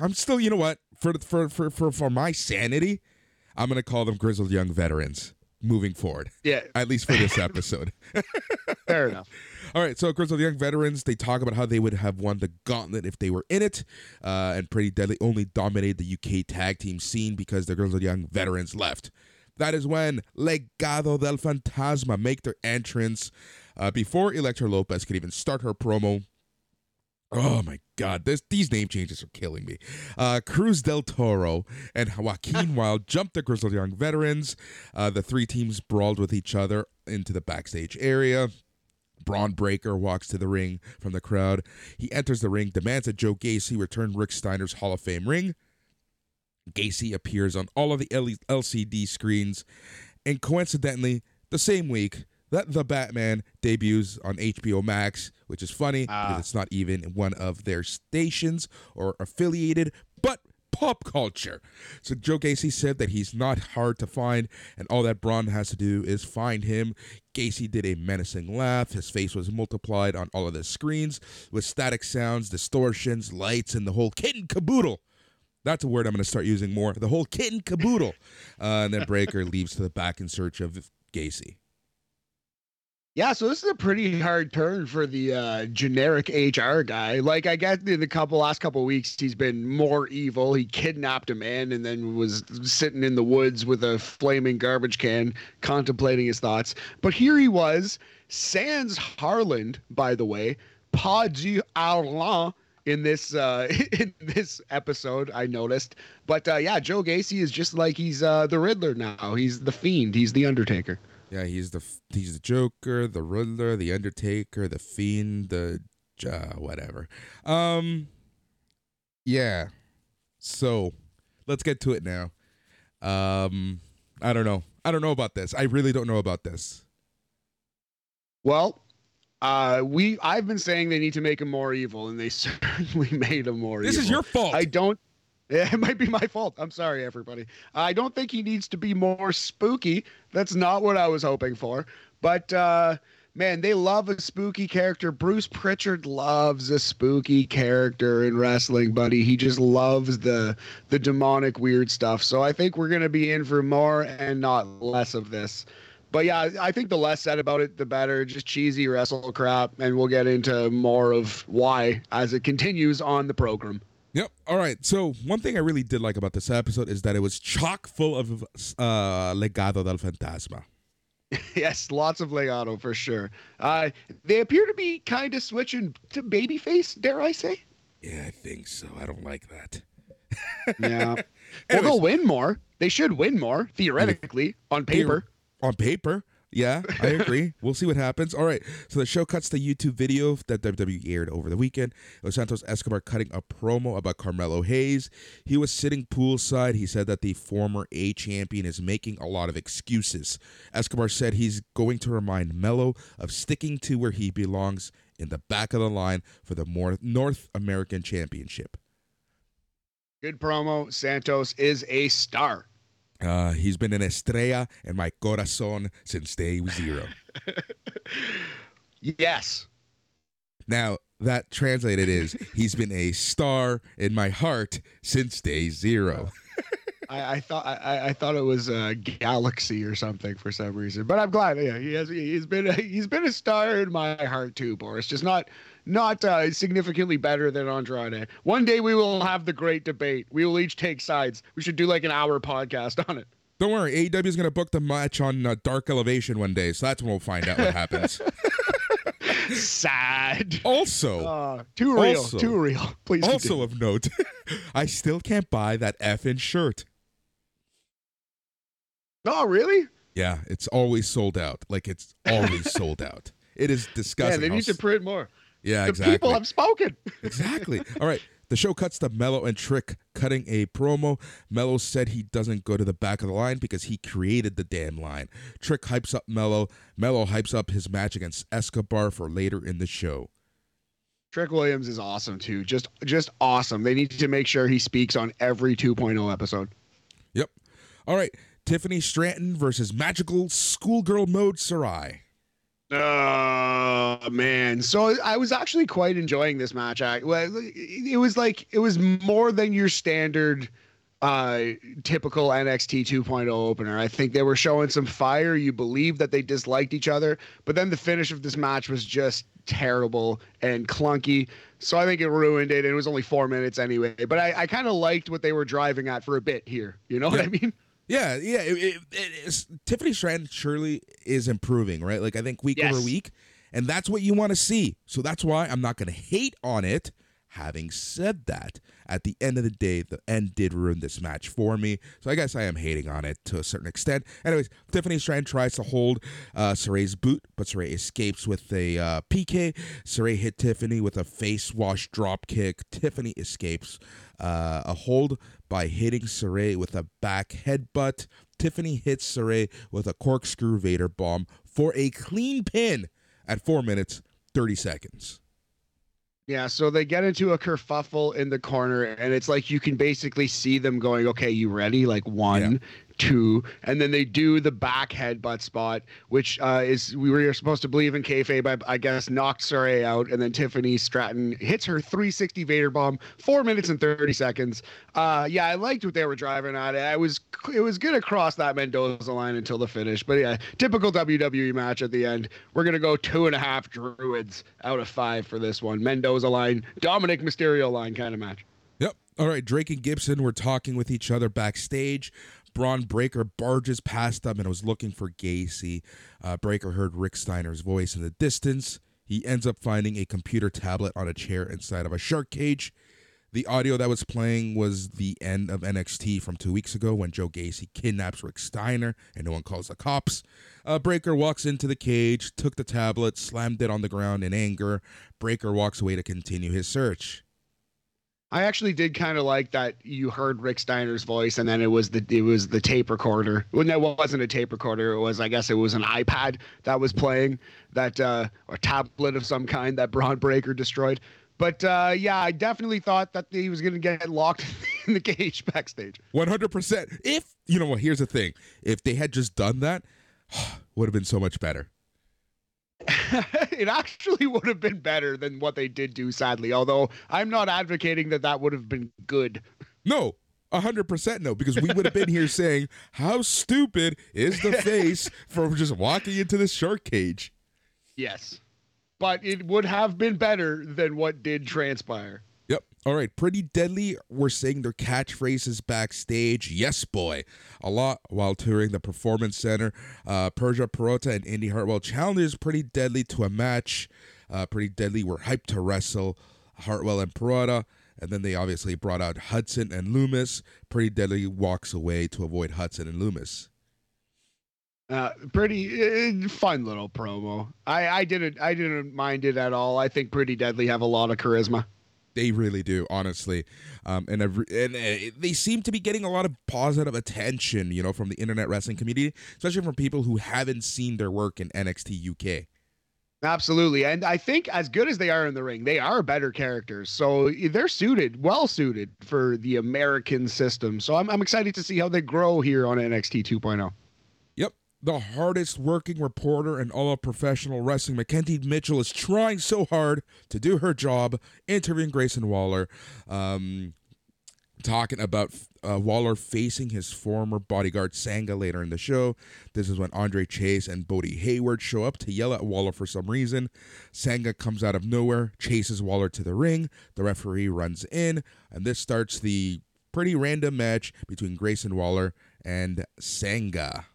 I'm still, you know what? For, for, for, for, for my sanity, I'm going to call them Grizzled Young Veterans moving forward, Yeah, at least for this episode. fair enough. All right, so Grizzled Young Veterans, they talk about how they would have won the gauntlet if they were in it. Uh, and Pretty Deadly only dominated the UK tag team scene because the Grizzled Young Veterans left. That is when Legado del Fantasma make their entrance uh, before Elektra Lopez could even start her promo. Oh my God, this, these name changes are killing me. Uh, Cruz del Toro and Joaquin Wilde jumped the Grizzled Young Veterans. Uh, the three teams brawled with each other into the backstage area. Bron Breakker walks to the ring from the crowd. He enters the ring, demands that Joe Gacy return Rick Steiner's Hall of Fame ring. Gacy appears on all of the L- LCD screens, and coincidentally, the same week that the Batman debuts on HBO Max, which is funny Ah. because it's not even one of their stations or affiliated, but pop culture. So Joe Gacy said that he's not hard to find, and all that Bron has to do is find him. Gacy did a menacing laugh. His face was multiplied on all of the screens with static sounds, distortions, lights, and the whole kit and caboodle. That's a word I'm going to start using more. The whole kit and caboodle. Uh, and then Breaker leaves to the back in search of Gacy. Yeah, so this is a pretty hard turn for the uh, generic HR guy. Like, I get in the couple last couple weeks, he's been more evil. He kidnapped a man and then was sitting in the woods with a flaming garbage can, contemplating his thoughts. But here he was, sans Harland, by the way, pas du Harland in this uh, in this episode. I noticed, but uh, yeah, Joe Gacy is just like he's uh, the Riddler now. He's the Fiend. He's the Undertaker. Yeah, he's the he's the Joker, the Riddler, the Undertaker, the Fiend, the uh, whatever. Um, yeah. So let's get to it now. Um, I don't know. I don't know about this. I really don't know about this. Well, uh, we I've been saying they need to make him more evil, and they certainly made him more This evil. is your fault. I don't. It might be my fault. I'm sorry, everybody. I don't think he needs to be more spooky. That's not what I was hoping for. But uh, man, they love a spooky character. Bruce Pritchard loves a spooky character in wrestling, buddy. He just loves the the demonic weird stuff. So I think we're gonna be in for more and not less of this. But yeah, I think the less said about it, the better. Just cheesy wrestle crap, and we'll get into more of why as it continues on the program. Yep. All right. So one thing I really did like about this episode is that it was chock full of uh, legado del fantasma. yes, lots of Legado for sure. Uh, they appear to be kind of switching to babyface, dare I say? Yeah, I think so. I don't like that. Yeah. well, Anyways. they'll win more. They should win more, theoretically, on paper. on paper. Yeah, I agree. we'll see what happens. All right. So the show cuts the YouTube video that WWE aired over the weekend. Was Santos Escobar cutting a promo about Carmelo Hayes. He was sitting poolside. He said that the former A champion is making a lot of excuses. Escobar said he's going to remind Melo of sticking to where he belongs in the back of the line for the more North American Championship. Good promo. Santos is a star. Uh, he's been an estrella in my corazon since day zero. Yes. Now, that translated is he's been a star in my heart since day zero. I, I thought I, I thought it was a galaxy or something for some reason, but I'm glad. Yeah, he has. He's been a, he's been a star in my heart too, Boris. Just not not uh, significantly better than Andrade. One day we will have the great debate. We will each take sides. We should do like an hour podcast on it. Don't worry, AEW is going to book the match on uh, Dark Elevation one day, so that's when we'll find out what happens. Sad. also, Uh, too real. Also- too real. Please. also continue. of note, I still can't buy that effing shirt. Oh, really? Yeah, it's always sold out. Like it's always sold out. It is disgusting. Yeah, they need to print more. Yeah, the exactly. people have spoken. exactly. All right. The show cuts to Melo and Trick cutting a promo. Melo said he doesn't go to the back of the line because he created the damn line. Trick hypes up Melo. Melo hypes up his match against Escobar for later in the show. Trick Williams is awesome too. Just just awesome. They need to make sure he speaks on every 2.0 episode. Yep. All right. Tiffany Stratton versus Magical Schoolgirl Mode Sarray. Oh man! So I was actually quite enjoying this match. I, well, it was like it was more than your standard, uh, typical NXT 2.0 opener. I think they were showing some fire. You believe that they disliked each other, but then the finish of this match was just terrible and clunky. So I think it ruined it. And it was only four minutes anyway. But I, I kind of liked what they were driving at for a bit here. You know what I mean? Yeah, yeah. It, it, it Tiffany Stratton surely is improving, right? Like I think week over week, and that's what you want to see. So that's why I'm not going to hate on it. Having said that, at the end of the day, the end did ruin this match for me. So I guess I am hating on it to a certain extent. Anyways, Tiffany Stratton tries to hold uh, Sarray's boot, but Sarray escapes with a uh, PK. Sarray hit Tiffany with a face wash drop kick. Tiffany escapes uh, a hold by hitting Sarray with a back headbutt. Tiffany hits Sarray with a corkscrew Vader bomb for a clean pin at 4 minutes 30 seconds. Yeah, so they get into a kerfuffle in the corner, and it's like you can basically see them going, "Okay, you ready?" Like one, two, and then they do the back headbutt spot, which uh, is we were supposed to believe in kayfabe. I, I guess knocked Sarray out, and then Tiffany Stratton hits her 360 Vader bomb, four minutes and 30 seconds. Uh, yeah, I liked what they were driving at. I was it was gonna cross that Mendoza line until the finish, but yeah, typical WWE match at the end. We're gonna go two and a half druids out of five for this one. Mendoza line, Dominik Mysterio line kind of match. Yep. All right. Drake and Gibson were talking with each other backstage. Bron Breakker barges past them and was looking for Gacy. Uh, Breakker heard Rick Steiner's voice in the distance. He ends up finding a computer tablet on a chair inside of a shark cage. The audio that was playing was the end of NXT from two weeks ago when Joe Gacy kidnaps Rick Steiner and no one calls the cops. Uh, Breakker walks into the cage, took the tablet, slammed it on the ground in anger. Breakker walks away to continue his search. I actually did kind of like that you heard Rick Steiner's voice, and then it was the it was the tape recorder. Well, no, it wasn't a tape recorder. It was, I guess, it was an iPad that was playing that uh, or tablet of some kind that Bron Breakker destroyed. But uh, yeah, I definitely thought that he was going to get locked in the cage backstage. One hundred percent. If you know what, here's the thing: if they had just done that, would have been so much better. it actually would have been better than what they did do, sadly. Although I'm not advocating that that would have been good. No, hundred percent no, because we would have been here saying, "How stupid is the face for just walking into this shark cage?" Yes, but it would have been better than what did transpire. Yep. All right. Pretty deadly. We're saying their catchphrases backstage. Yes, boy. A lot while touring the Performance Center. Uh, Persia Pirotta and Indi Hartwell challengers Pretty Deadly to a match. Uh, Pretty Deadly were hyped to wrestle Hartwell and Pirotta. And then they obviously brought out Hudson and Lumis. Pretty Deadly walks away to avoid Hudson and Lumis. Uh, pretty uh, fun little promo. I, I didn't I didn't mind it at all. I think Pretty Deadly have a lot of charisma. They really do, honestly, um, and and uh, they seem to be getting a lot of positive attention, you know, from the internet wrestling community, especially from people who haven't seen their work in NXT UK. Absolutely, and I think as good as they are in the ring, they are better characters, so they're suited, well suited for the American system. So I'm I'm excited to see how they grow here on NXT 2.0 the hardest working reporter in all of professional wrestling, McKenzie Mitchell, is trying so hard to do her job, interviewing Grayson Waller, um, talking about uh, Waller facing his former bodyguard Sanga later in the show. This is when Andre Chase and Bodhi Hayward show up to yell at Waller for some reason. Sanga comes out of nowhere, chases Waller to the ring. The referee runs in, and this starts the pretty random match between Grayson Waller and Sanga.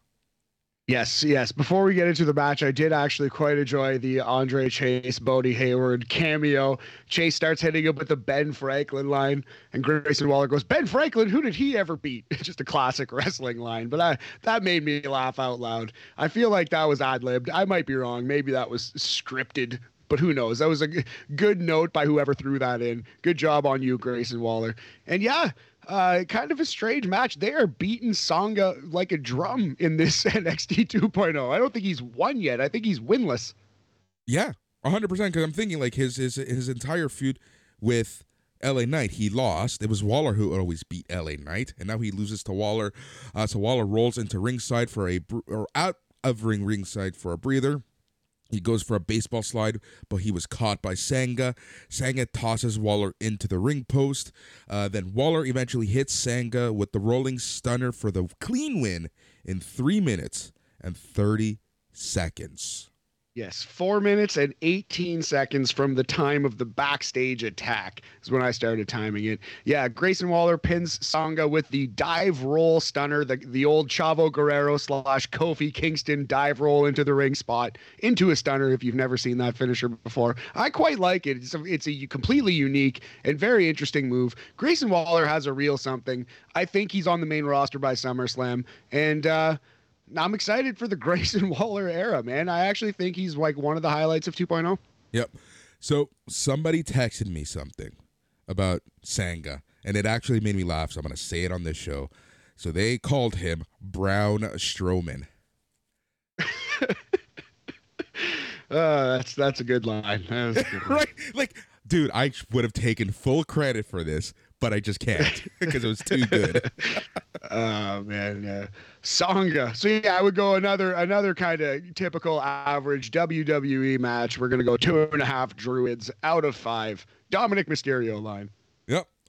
Yes, yes. Before we get into the match, I did actually quite enjoy the Andre Chase, Bodhi Hayward cameo. Chase starts hitting him with the Ben Franklin line, and Grayson Waller goes, Ben Franklin, who did he ever beat? Just a classic wrestling line, but I, that made me laugh out loud. I feel like that was ad libbed. I might be wrong. Maybe that was scripted, but who knows? That was a good note by whoever threw that in. Good job on you, Grayson Waller. And yeah, uh, kind of a strange match. They are beating Sanga like a drum in this NXT 2.0. I don't think he's won yet. I think he's winless. Yeah, 100%. Because I'm thinking like his, his his entire feud with LA Knight, he lost. It was Waller who always beat LA Knight, and now he loses to Waller. Uh, so Waller rolls into ringside for a or out of ring ringside for a breather. He goes for a baseball slide, but he was caught by Sanga. Sanga tosses Waller into the ring post. Uh, then Waller eventually hits Sanga with the rolling stunner for the clean win in three minutes and 30 seconds. Yes, four minutes and 18 seconds from the time of the backstage attack is when I started timing it. Yeah, Grayson Waller pins Sanga with the dive roll stunner, the, the old Chavo Guerrero slash Kofi Kingston dive roll into the ring spot, into a stunner if you've never seen that finisher before. I quite like it. It's a, it's a completely unique and very interesting move. Grayson Waller has a real something. I think he's on the main roster by SummerSlam. And, uh, I'm excited for the Grayson Waller era, man. I actually think he's like one of the highlights of 2.0. Yep. So somebody texted me something about Sanga, and it actually made me laugh. So I'm going to say it on this show. So they called him Brown Strowman. uh, that's that's a good line. A good right? Like, dude, I would have taken full credit for this, but I just can't because it was too good. oh man, yeah. Sanga. So yeah, I would go another another kind of typical average WWE match. We're gonna go two and a half druids out of five. Dominik Mysterio line.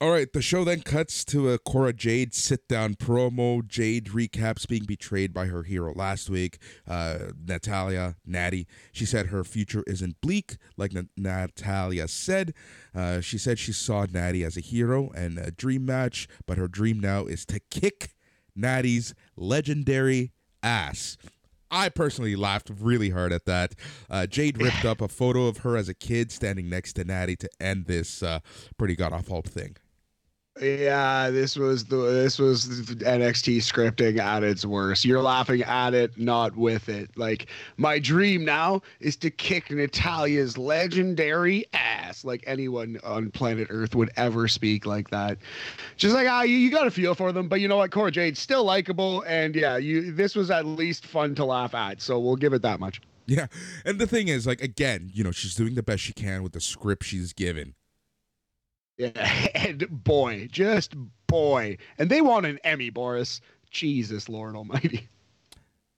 All right. The show then cuts to a Cora Jade sit down promo. Jade recaps being betrayed by her hero last week, uh, Natalya, Natty. She said her future isn't bleak, like N- Natalya said. Uh, she said she saw Natty as a hero and a dream match, but her dream now is to kick Natty's legendary ass. I personally laughed really hard at that. Uh, Jade ripped up a photo of her as a kid standing next to Natty to end this uh, pretty god awful thing. Yeah, this was the this was NXT scripting at its worst. You're laughing at it, not with it. Like my dream now is to kick Natalya's legendary ass, like anyone on planet Earth would ever speak like that. Just like ah, you, you got a feel for them, but you know what, Cora Jade's still likable, and yeah, you this was at least fun to laugh at. So we'll give it that much. Yeah, and the thing is, like again, you know, she's doing the best she can with the script she's given. Yeah, and boy, just boy. And they want an Emmy, Boris. Jesus, Lord Almighty.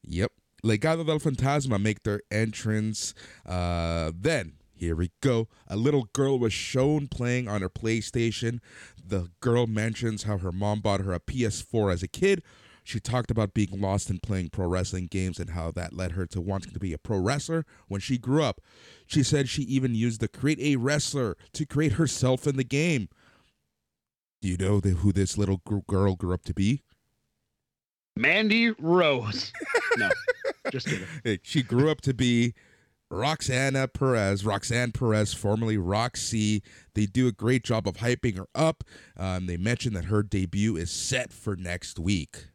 Yep. Legado del Fantasma make their entrance. Uh, then, here we go. A little girl was shown playing on her PlayStation. The girl mentions how her mom bought her a PS4 as a kid. She talked about being lost in playing pro wrestling games and how that led her to wanting to be a pro wrestler when she grew up. She said she even used the create a wrestler to create herself in the game. Do you know the, who this little girl grew up to be? Mandy Rose. no, just kidding. She grew up to be Roxana Perez, Roxanne Perez, formerly Roxy. They do a great job of hyping her up. Um, they mentioned that her debut is set for next week.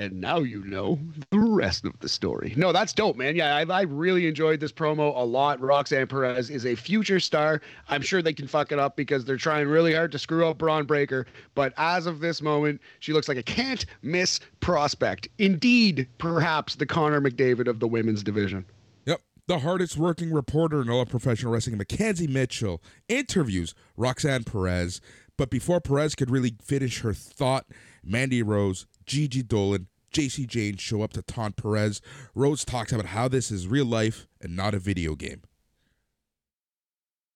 And now you know the rest of the story. No, that's dope, man. Yeah, I, I, really enjoyed this promo a lot. Roxanne Perez is a future star. I'm sure they can fuck it up because they're trying really hard to screw up Bron Breakker. But as of this moment, she looks like a can't miss prospect. Indeed, perhaps the Connor McDavid of the women's division. Yep. The hardest working reporter in all of professional wrestling, McKenzie Mitchell, interviews Roxanne Perez. But before Perez could really finish her thought, Mandy Rose Gigi Dolan, Jacy Jayne show up to taunt Perez. Rose talks about how this is real life and not a video game.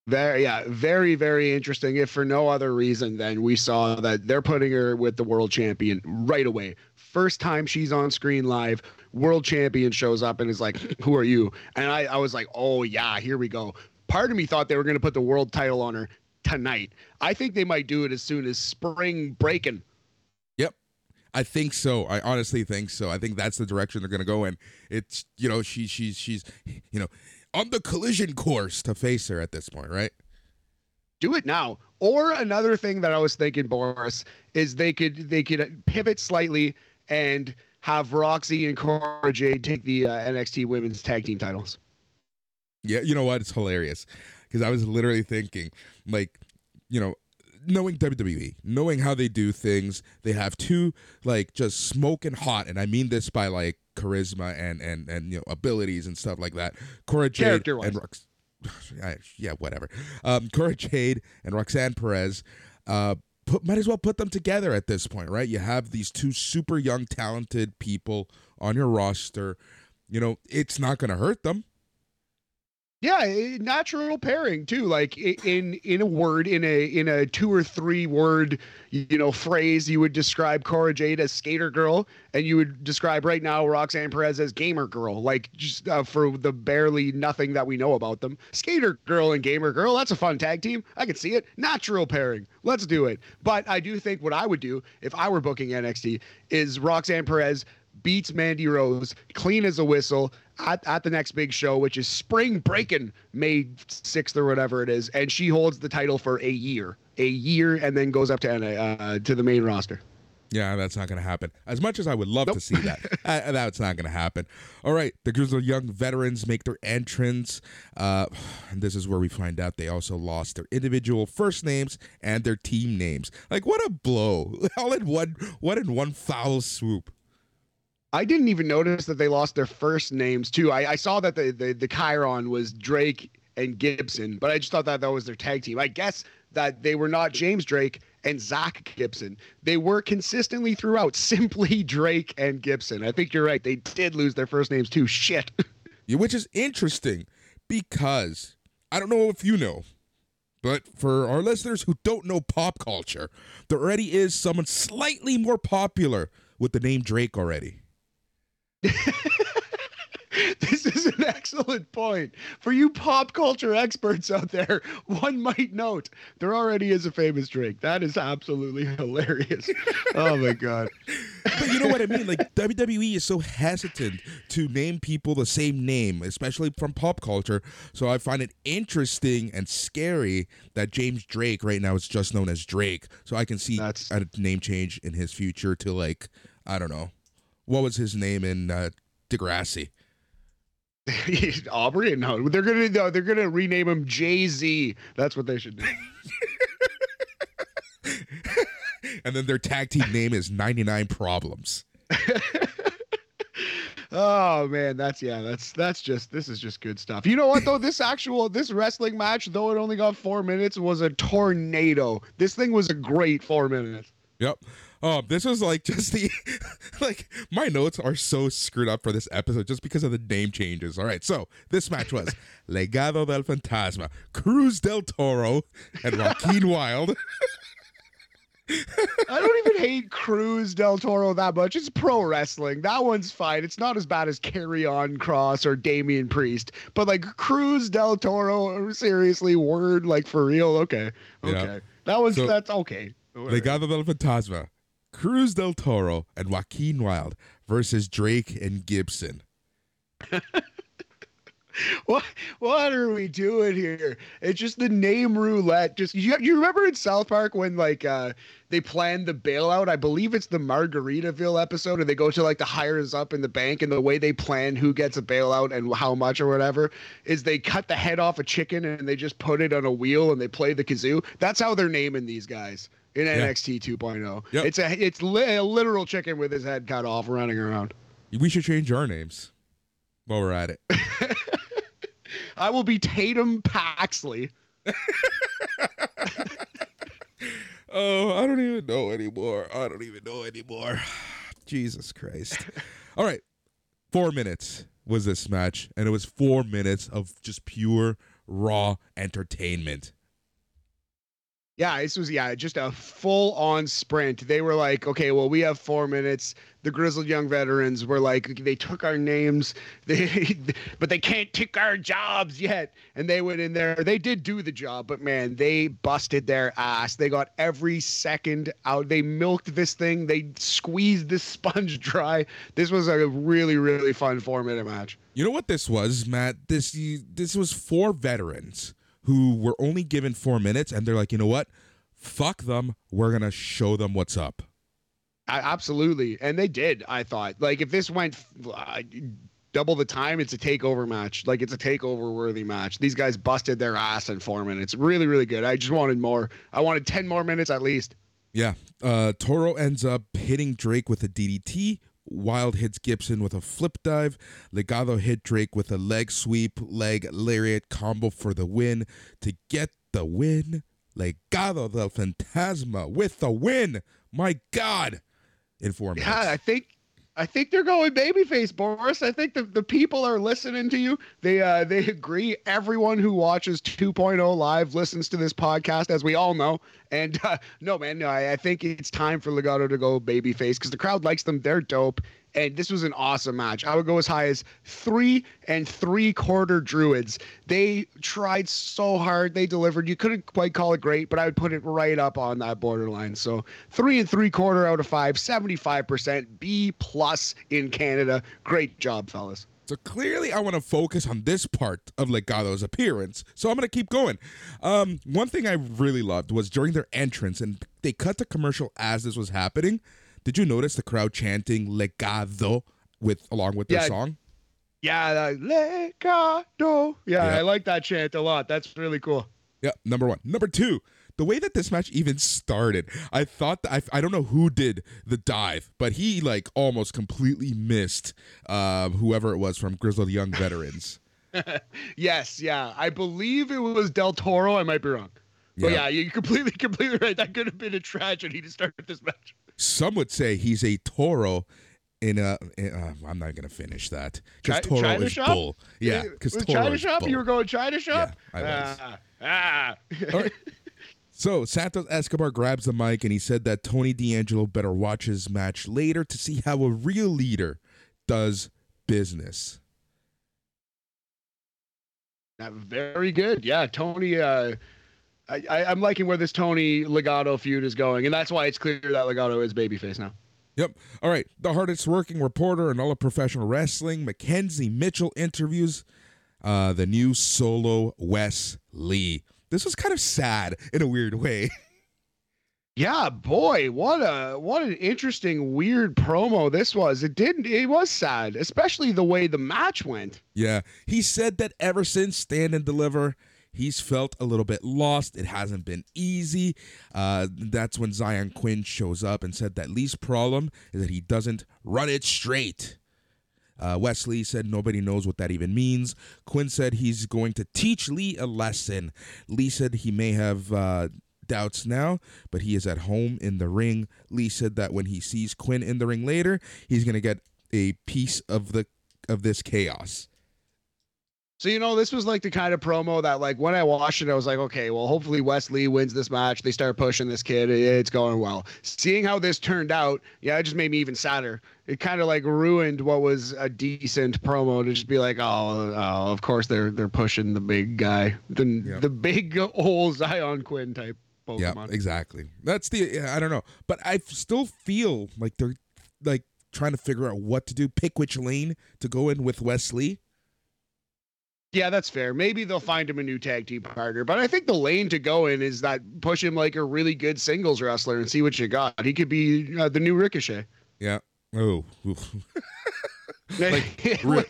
Very, yeah, very, very interesting. If for no other reason than we saw that they're putting her with the world champion right away. First time she's on screen live, world champion shows up and is like, Who are you? And I, I was like, Oh, yeah, here we go. Part of me thought they were going to put the world title on her tonight. I think they might do it as soon as spring breaking I think so. I honestly think so. I think that's the direction they're going to go in. It's you know she she's she's you know on the collision course to face her at this point, right? Do it now. Or another thing that I was thinking, Boris, is they could they could pivot slightly and have Roxy and Cora Jade take the uh, NXT Women's Tag Team titles. Yeah, you know what? It's hilarious because I was literally thinking, like, you know, knowing WWE, knowing how they do things, they have two like just smoking hot, and I mean this by like charisma and and and you know abilities and stuff like that. Cora Jade and Rox- yeah, whatever. Um, Cora Jade and Roxanne Perez. Uh, put might as well put them together at this point, right? You have these two super young, talented people on your roster. You know, it's not going to hurt them. Yeah, natural pairing too. Like in in a word, in a in a two or three word, you know, phrase, you would describe Cora Jade as skater girl, and you would describe right now Roxanne Perez as gamer girl. Like just uh, for the barely nothing that we know about them, skater girl and gamer girl. That's a fun tag team. I can see it. Natural pairing. Let's do it. But I do think what I would do if I were booking NXT is Roxanne Perez beats Mandy Rose clean as a whistle at, at the next big show, which is Spring Breaking May 6th or whatever it is. And she holds the title for a year, a year, and then goes up to, uh, to the main roster. Yeah, that's not going to happen. As much as I would love nope. to see that, uh, that's not going to happen. All right, the Grizzled Young veterans make their entrance. Uh, and this is where we find out they also lost their individual first names and their team names. Like, what a blow! All in one, what in one foul swoop. I didn't even notice that they lost their first names too. I, I saw that the, the the chyron was Drake and Gibson, but I just thought that that was their tag team. I guess that they were not James Drake and Zach Gibson. They were consistently throughout simply Drake and Gibson. I think you're right. They did lose their first names too. Shit. yeah, which is interesting because I don't know if you know, but for our listeners who don't know pop culture, there already is someone slightly more popular with the name Drake already. this is an excellent point. For you pop culture experts out there, one might note there already is a famous drink. That is absolutely hilarious. oh my god. But you know what I mean? Like WWE is so hesitant to name people the same name, especially from pop culture. So I find it interesting and scary that James Drake right now is just known as Drake. So I can see That's- a name change in his future to like I don't know. What was his name in uh, Degrassi? Aubrey? No, they're gonna no, they're gonna rename him Jay Z. That's what they should do. And then their tag team name is 99 Problems. Oh man, that's yeah, that's that's just this is just good stuff. You know what though? This actual this wrestling match, though it only got four minutes, was a tornado. This thing was a great four minutes. Yep. Oh, this was like just the like my notes are so screwed up for this episode just because of the name changes. All right, so this match was Legado del Fantasma, Cruz del Toro, and Joaquin Wilde. I don't even hate Cruz del Toro that much. It's pro wrestling. That one's fine. It's not as bad as Karrion Kross or Damian Priest. But like Cruz del Toro, seriously, word like for real. Okay, okay, Yeah. that was So- that's okay. Legado del Fantasma, Cruz del Toro, and Joaquin Wilde versus Drake and Gibson. What what are we doing here? It's just the name roulette. Just you, you remember in South Park when like uh they planned the bailout? I believe it's the Margaritaville episode, and they go to like the hires up in the bank, and the way they plan who gets a bailout and how much or whatever is they cut the head off a chicken and they just put it on a wheel and they play the kazoo. That's how they're naming these guys in Yeah. NXT 2.0. Yep. It's a it's li- a literal chicken with his head cut off running around. We should change our names while we're at it. I will be Tatum Paxley. Oh, I don't even know anymore. I don't even know anymore. Jesus Christ. All right. Four minutes was this match, and it was four minutes of just pure raw entertainment. Yeah, this was yeah, just a full on sprint. They were like, okay, well, we have four minutes. The grizzled young veterans were like, they took our names, they, but they can't take our jobs yet. And they went in there. They did do the job, but man, they busted their ass. They got every second out. They milked this thing. They squeezed this sponge dry. This was a really, really fun four minute match. You know what this was, Matt? This this was four veterans who were only given four minutes, and they're like, you know what? Fuck them. We're gonna show them what's up. I, absolutely, and they did. I thought like if this went uh, double the time, it's a takeover match. Like it's a takeover worthy match. These guys busted their ass in four minutes. Really, really good. I just wanted more. I wanted ten more minutes at least. Yeah. Uh, Toro ends up hitting Drake with a DDT. Wild hits Gibson with a flip dive. Legado hit Drake with a leg sweep, leg lariat combo for the win to get the win. Legado del Fantasma with the win. My God. In four minutes. Yeah, I think I think they're going babyface, Boris. I think the, the people are listening to you. They uh they agree. Everyone who watches 2.0 live listens to this podcast, as we all know. And uh, no, man, no, I, I think it's time for Legado to go babyface because the crowd likes them. They're dope. And this was an awesome match. I would go as high as three and three quarter druids. They tried so hard. They delivered. You couldn't quite call it great, but I would put it right up on that borderline. So three and three quarter out of five, 75% B plus in Canada. Great job, fellas. So clearly, I want to focus on this part of Legado's appearance. So I'm going to keep going. Um, one thing I really loved was during their entrance, and they cut the commercial as this was happening. Did you notice the crowd chanting "Legado" with along with their Yeah. song? Yeah, that Legado. Yeah, Yeah. I like that chant a lot. That's really cool. Yeah, number one. Number two, the way that this match even started, I thought that I, I don't know who did the dive, but he like almost completely missed uh, whoever it was from Grizzled Young Veterans. Yes, yeah. I believe it was Del Toro. I might be wrong. But Yeah. yeah, you're completely, completely right. That could have been a tragedy to start this match. Some would say he's a Toro in a. in- uh, I'm not gonna finish that because Chi- Toro China is shop? bull. Yeah, because Toro China shop. bull. You were going China shop. Yeah, I was. Ah, ah. Right. So Santos Escobar grabs the mic and he said that Tony D'Angelo better watch his match later to see how a real leader does business. Very good. Yeah, Tony. Uh, I, I, I'm liking where this Tony Legado feud is going, and that's why it's clear that Legado is babyface now. Yep. All right. The hardest working reporter in all of professional wrestling, McKenzie Mitchell, interviews uh, the new solo Wes Lee. This was kind of sad in a weird way. Yeah, boy, what a what an interesting weird promo this was. It didn't it was sad, especially the way the match went. Yeah. He said that ever since Stand and Deliver, he's felt a little bit lost. It hasn't been easy. Uh, that's when Zion Quinn shows up and said that Lee's problem is that he doesn't run it straight. Uh, Wes Lee said nobody knows what that even means. Quinn said he's going to teach Lee a lesson. Lee said he may have uh, doubts now, but he is at home in the ring. Lee said that when he sees Quinn in the ring later, he's going to get a piece of the of this chaos. So you know, this was like the kind of promo that, like, when I watched it, I was like, okay, well, hopefully Wes Lee wins this match. They start pushing this kid. It's going well. Seeing how this turned out, yeah, it just made me even sadder. It kind of like ruined what was a decent promo to just be like, oh, oh of course they're they're pushing the big guy, the the big old Zion Quinn type. Pokemon. Yeah, exactly. That's the I don't know, but I still feel like they're like trying to figure out what to do. Pick which lane to go in with Wes Lee. Yeah, that's fair. Maybe they'll find him a new tag team partner, but I think the lane to go in is that push him like a really good singles wrestler and see what you got. He could be uh, the new Ricochet. Yeah. Oh. like, real,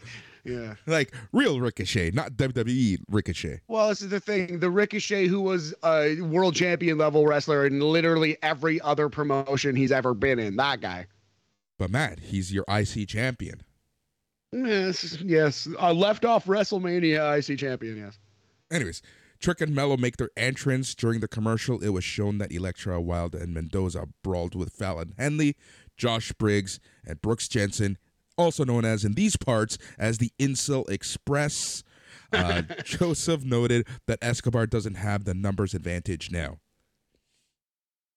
yeah. Like real Ricochet, not WWE Ricochet. Well, this is the thing. The Ricochet who was a world champion level wrestler in literally every other promotion he's ever been in. That guy. But Matt, he's your IC champion. Yes, yes. Uh, left off WrestleMania IC champion, yes. Anyways, Trick and Melo make their entrance during the commercial. It was shown that Elektra Wilde and Mendoza brawled with Fallon Henley, Josh Briggs, and Brooks Jensen, also known as in these parts as the Incel Express. Uh, Joseph noted that Escobar doesn't have the numbers advantage now.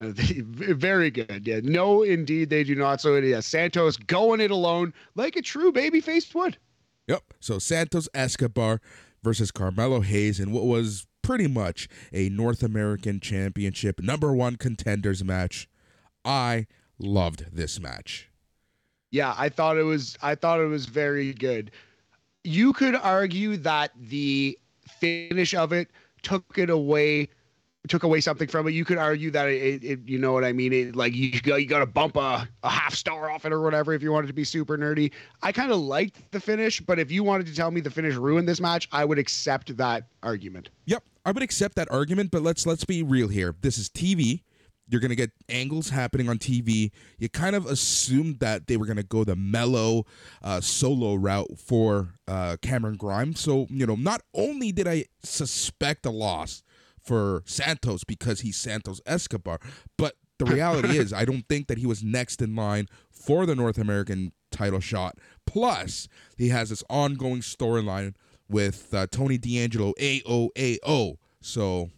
Very good. Yeah. No, indeed, they do not. So, yeah, Santos going it alone like a true baby babyface would. Yep. So, Santos Escobar versus Carmelo Hayes in what was pretty much a North American Championship number one contenders match. I loved this match. Yeah, I thought it was I thought it was very good. You could argue that the finish of it took it away took away something from it. You could argue that it, it you know what I mean. It like you got you got to bump a, a half star off it or whatever if you wanted to be super nerdy. I kind of liked the finish, but if you wanted to tell me the finish ruined this match, I would accept that argument. Yep, I would accept that argument. But let's let's be real here. This is TV. You're gonna get angles happening on TV. You kind of assumed that they were gonna go the Melo uh, solo route for uh, Cameron Grimes. So you know, not only did I suspect a loss for Santos because he's Santos Escobar. But the reality is, I don't think that he was next in line for the North American title shot. Plus, he has this ongoing storyline with uh, Tony D'Angelo, AOAO. So.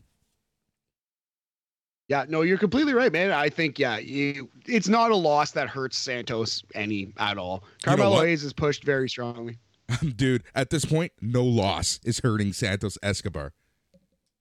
Yeah, no, you're completely right, man. I think, yeah, you, it's not a loss that hurts Santos any at all. Carmelo you know Hayes is pushed very strongly. Dude, at this point, no loss is hurting Santos Escobar.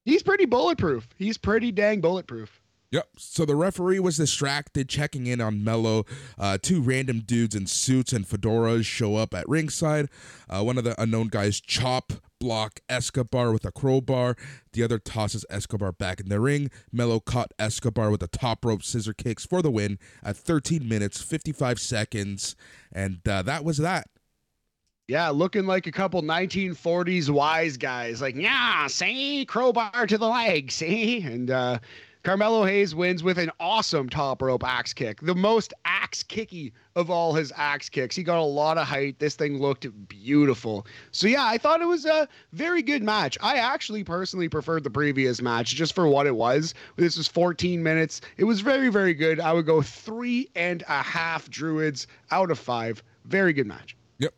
He's pretty bulletproof. He's pretty dang bulletproof. Yep. So the referee was distracted checking in on Melo. Uh, two random dudes in suits and fedoras show up at ringside. Uh, one of the unknown guys chop block Escobar with a crowbar. The other tosses Escobar back in the ring. Melo caught Escobar with a top rope scissor kicks for the win at 13 minutes 55 seconds, and uh, that was that. Yeah, looking like a couple 1940s wise guys. Like, yeah, see, crowbar to the leg, see? And uh, Carmelo Hayes wins with an awesome top rope axe kick, the most axe kicky of all his axe kicks. He got a lot of height. This thing looked beautiful. So, yeah, I thought it was a very good match. I actually personally preferred the previous match just for what it was. This was 14 minutes. It was very, very good. I would go three and a half druids out of five. Very good match. Yep.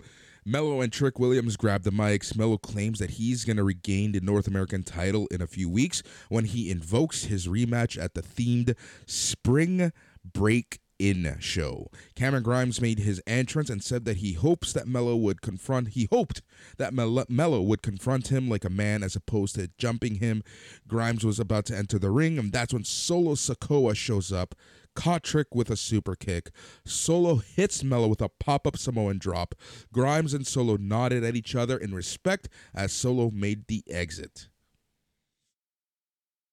Melo and Trick Williams grab the mics. Melo claims that he's going to regain the North American title in a few weeks when he invokes his rematch at the themed Spring Break in show. Cameron Grimes made his entrance and said that he hopes that Melo would confront. He hoped that Mel- Melo would confront him like a man as opposed to jumping him. Grimes was about to enter the ring, and that's when Solo Sikoa shows up. Caught Trick with a super kick. Solo hits Melo with a pop up Samoan drop. Grimes and Solo nodded at each other in respect as Solo made the exit.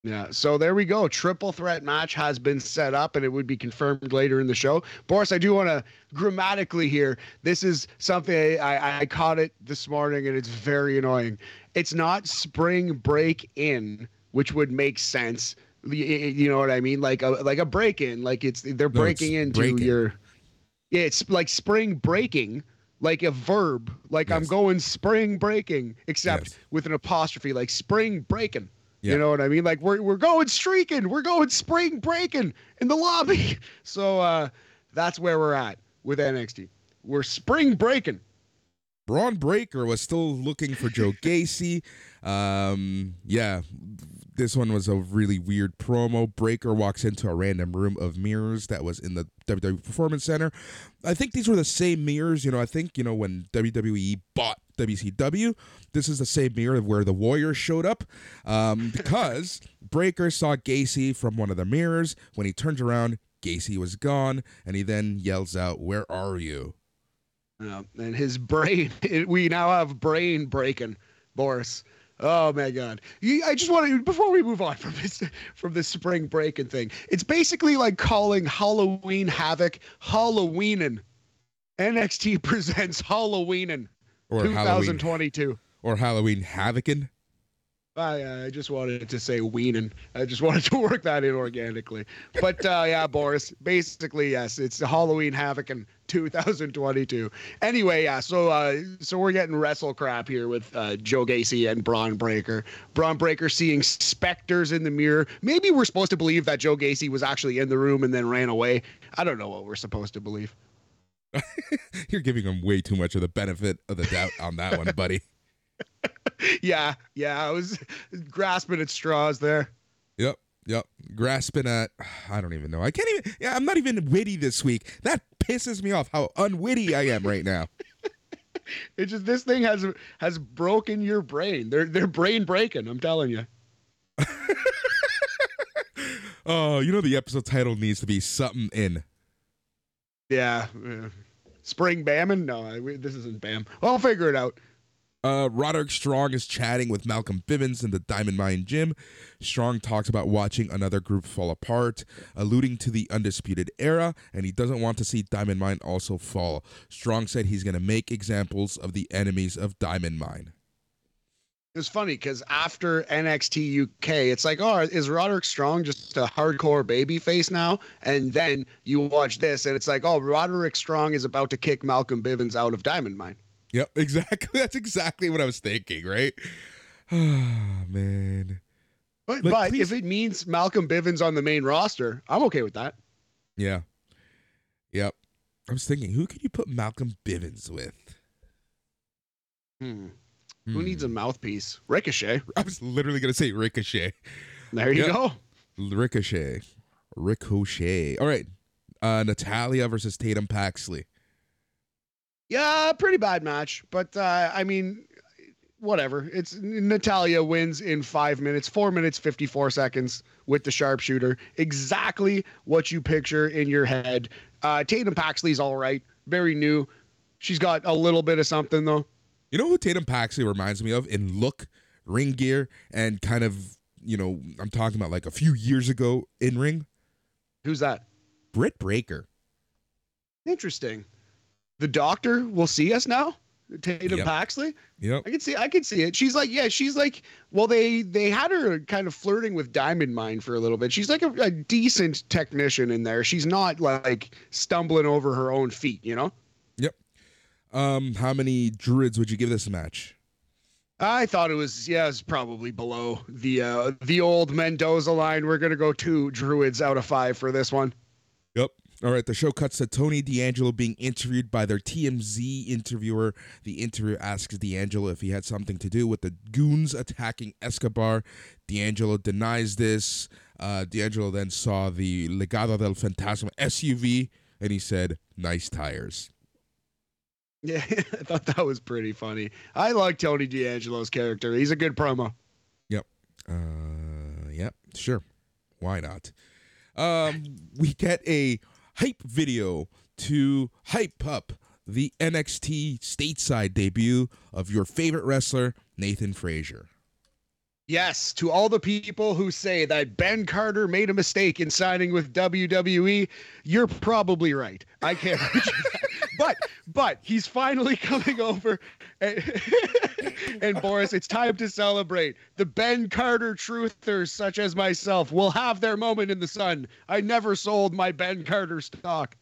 Yeah, so there we go. Triple threat match has been set up and it would be confirmed later in the show. Boris, I do want to grammatically here. This is something I, I caught it this morning and it's very annoying. It's not spring break in, which would make sense. You know what I mean? Like a like a break in, like it's they're breaking no, it's into breaking. your. Yeah, it's like spring breaking, like a verb. Like yes. I'm going spring breaking, except yes. with an apostrophe, like spring breaking. Yeah. You know what I mean? Like we're we're going streaking, we're going spring breaking in the lobby. So uh that's where we're at with NXT. We're spring breaking. Bron Breakker was still looking for Joe Gacy. Um, yeah, this one was a really weird promo. Breakker walks into a random room of mirrors that was in the WWE Performance Center. I think these were the same mirrors. You know, I think you know when WWE bought WCW. This is the same mirror where the Warriors showed up um, because Breakker saw Gacy from one of the mirrors. When he turns around, Gacy was gone, and he then yells out, "Where are you?" And his brain. We now have brain breaking, Boris. Oh my God! I just want to before we move on from this from this spring break and thing. It's basically like calling Halloween Havoc Halloweenin. NXT presents Halloweenin or 2022 Halloween, or Halloween Havocin. I, I just wanted to say Weenan. I just wanted to work that in organically. But uh, yeah, Boris, basically, yes, it's Halloween Havoc in 2022. Anyway, yeah, so uh, so we're getting wrestle crap here with uh, Joe Gacy and Bron Breakker. Bron Breakker seeing specters in the mirror. Maybe we're supposed to believe that Joe Gacy was actually in the room and then ran away. I don't know what we're supposed to believe. You're giving him way too much of the benefit of the doubt on that one, buddy. yeah, yeah, I was grasping at straws there. Yep, yep, grasping at. I don't even know. I can't even. Yeah, I'm not even witty this week. That pisses me off. How unwitty I am right now. it's just this thing has has broken your brain. They're they're brain breaking. I'm telling you. oh, you know the episode title needs to be something in. Yeah. Uh, spring Bamming? No, I, this isn't Bam. I'll figure it out. Uh, Roderick Strong is chatting with Malcolm Bivens in the Diamond Mine gym. Strong talks about watching another group fall apart, alluding to the Undisputed Era, and he doesn't want to see Diamond Mine also fall. Strong said he's going to make examples of the enemies of Diamond Mine. It's funny because after NXT UK, it's like, oh, is Roderick Strong just a hardcore baby face now? And then you watch this, and it's like, oh, Roderick Strong is about to kick Malcolm Bivens out of Diamond Mine. Yep, exactly. That's exactly what I was thinking, right? Oh, man. But, like, but if it means Malcolm Bivens on the main roster, I'm okay with that. Yeah. Yep. I was thinking, who could you put Malcolm Bivens with? Hmm. Who needs a hmm. mouthpiece? Ricochet. I was literally gonna say Ricochet. There you yep. go. Ricochet. Ricochet. All right. Uh Natalya versus Tatum Paxley. Yeah, pretty bad match, but uh I mean whatever. It's Natalya wins in 5 minutes, 4 minutes 54 seconds with the sharpshooter. Exactly what you picture in your head. Uh Tatum Paxley's all right. Very new. She's got a little bit of something though. You know who Tatum Paxley reminds me of in look, ring gear, and kind of, you know, I'm talking about like a few years ago in ring? Who's that? Britt Baker. Interesting. The doctor will see us now? Tatum yep. Paxley. Yep. I can see I can see it. She's like, yeah, she's like well, they they had her kind of flirting with Diamond Mine for a little bit. She's like a, a decent technician in there. She's not like stumbling over her own feet, you know? Yep. Um, how many druids would you give this match? I thought it was yeah, it's probably below the uh the old Mendoza line. We're gonna go two druids out of five for this one. Yep. All right, the show cuts to Tony D'Angelo being interviewed by their TMZ interviewer. The interviewer asks D'Angelo if he had something to do with the goons attacking Escobar. D'Angelo denies this. Uh, D'Angelo then saw the Legado del Fantasma SUV and he said, "Nice tires." Yeah, I thought that was pretty funny. I like Tony D'Angelo's character. He's a good promo. Yep. Uh, yep. Sure. Why not? Um, we get a hype video to hype up the NXT stateside debut of your favorite wrestler, Nathan Frazer. Yes, to all the people who say that Ben Carter made a mistake in signing with WWE, you're probably right. I can't. but but he's finally coming over, and, and Boris, it's time to celebrate. The Ben Carter truthers, such as myself, will have their moment in the sun. I never sold my Ben Carter stock.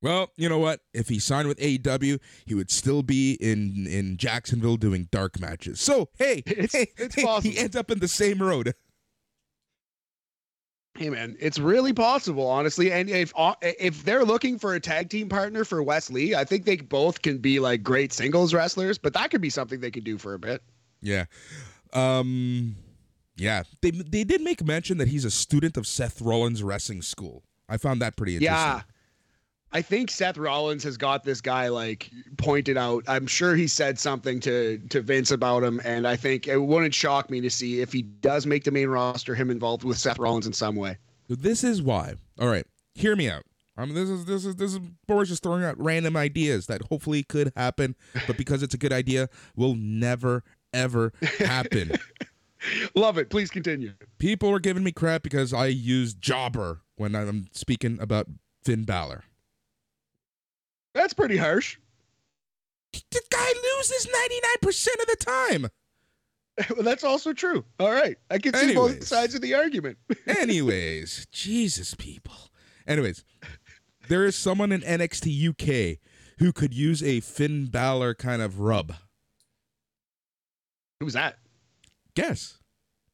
Well, you know what? If he signed with AEW, he would still be in in Jacksonville doing dark matches. So hey, It's- hey, it's hey, he ends up in the same road. Hey man, it's really possible, honestly. And if uh, if they're looking for a tag team partner for Wes Lee, I think they both can be like great singles wrestlers. But that could be something they could do for a bit. Yeah. Um yeah. They they did make mention that he's a student of Seth Rollins wrestling school. I found that pretty interesting. Yeah. I think Seth Rollins has got this guy like pointed out. I'm sure he said something to to Vince about him, and I think it wouldn't shock me to see if he does make the main roster, him involved with Seth Rollins in some way. This is why. All right. Hear me out. I mean, this is this is this is Boris just throwing out random ideas that hopefully could happen, but because it's a good idea, will never ever happen. Love it. Please continue. People are giving me crap because I use jobber when I'm speaking about Finn Balor. That's pretty harsh. The guy loses 99% of the time. well, that's also true. All right, I can see both sides of the argument. Anyways, Jesus, people. Anyways, there is someone in NXT UK who could use a Finn Balor kind of rub. Who's that? Guess.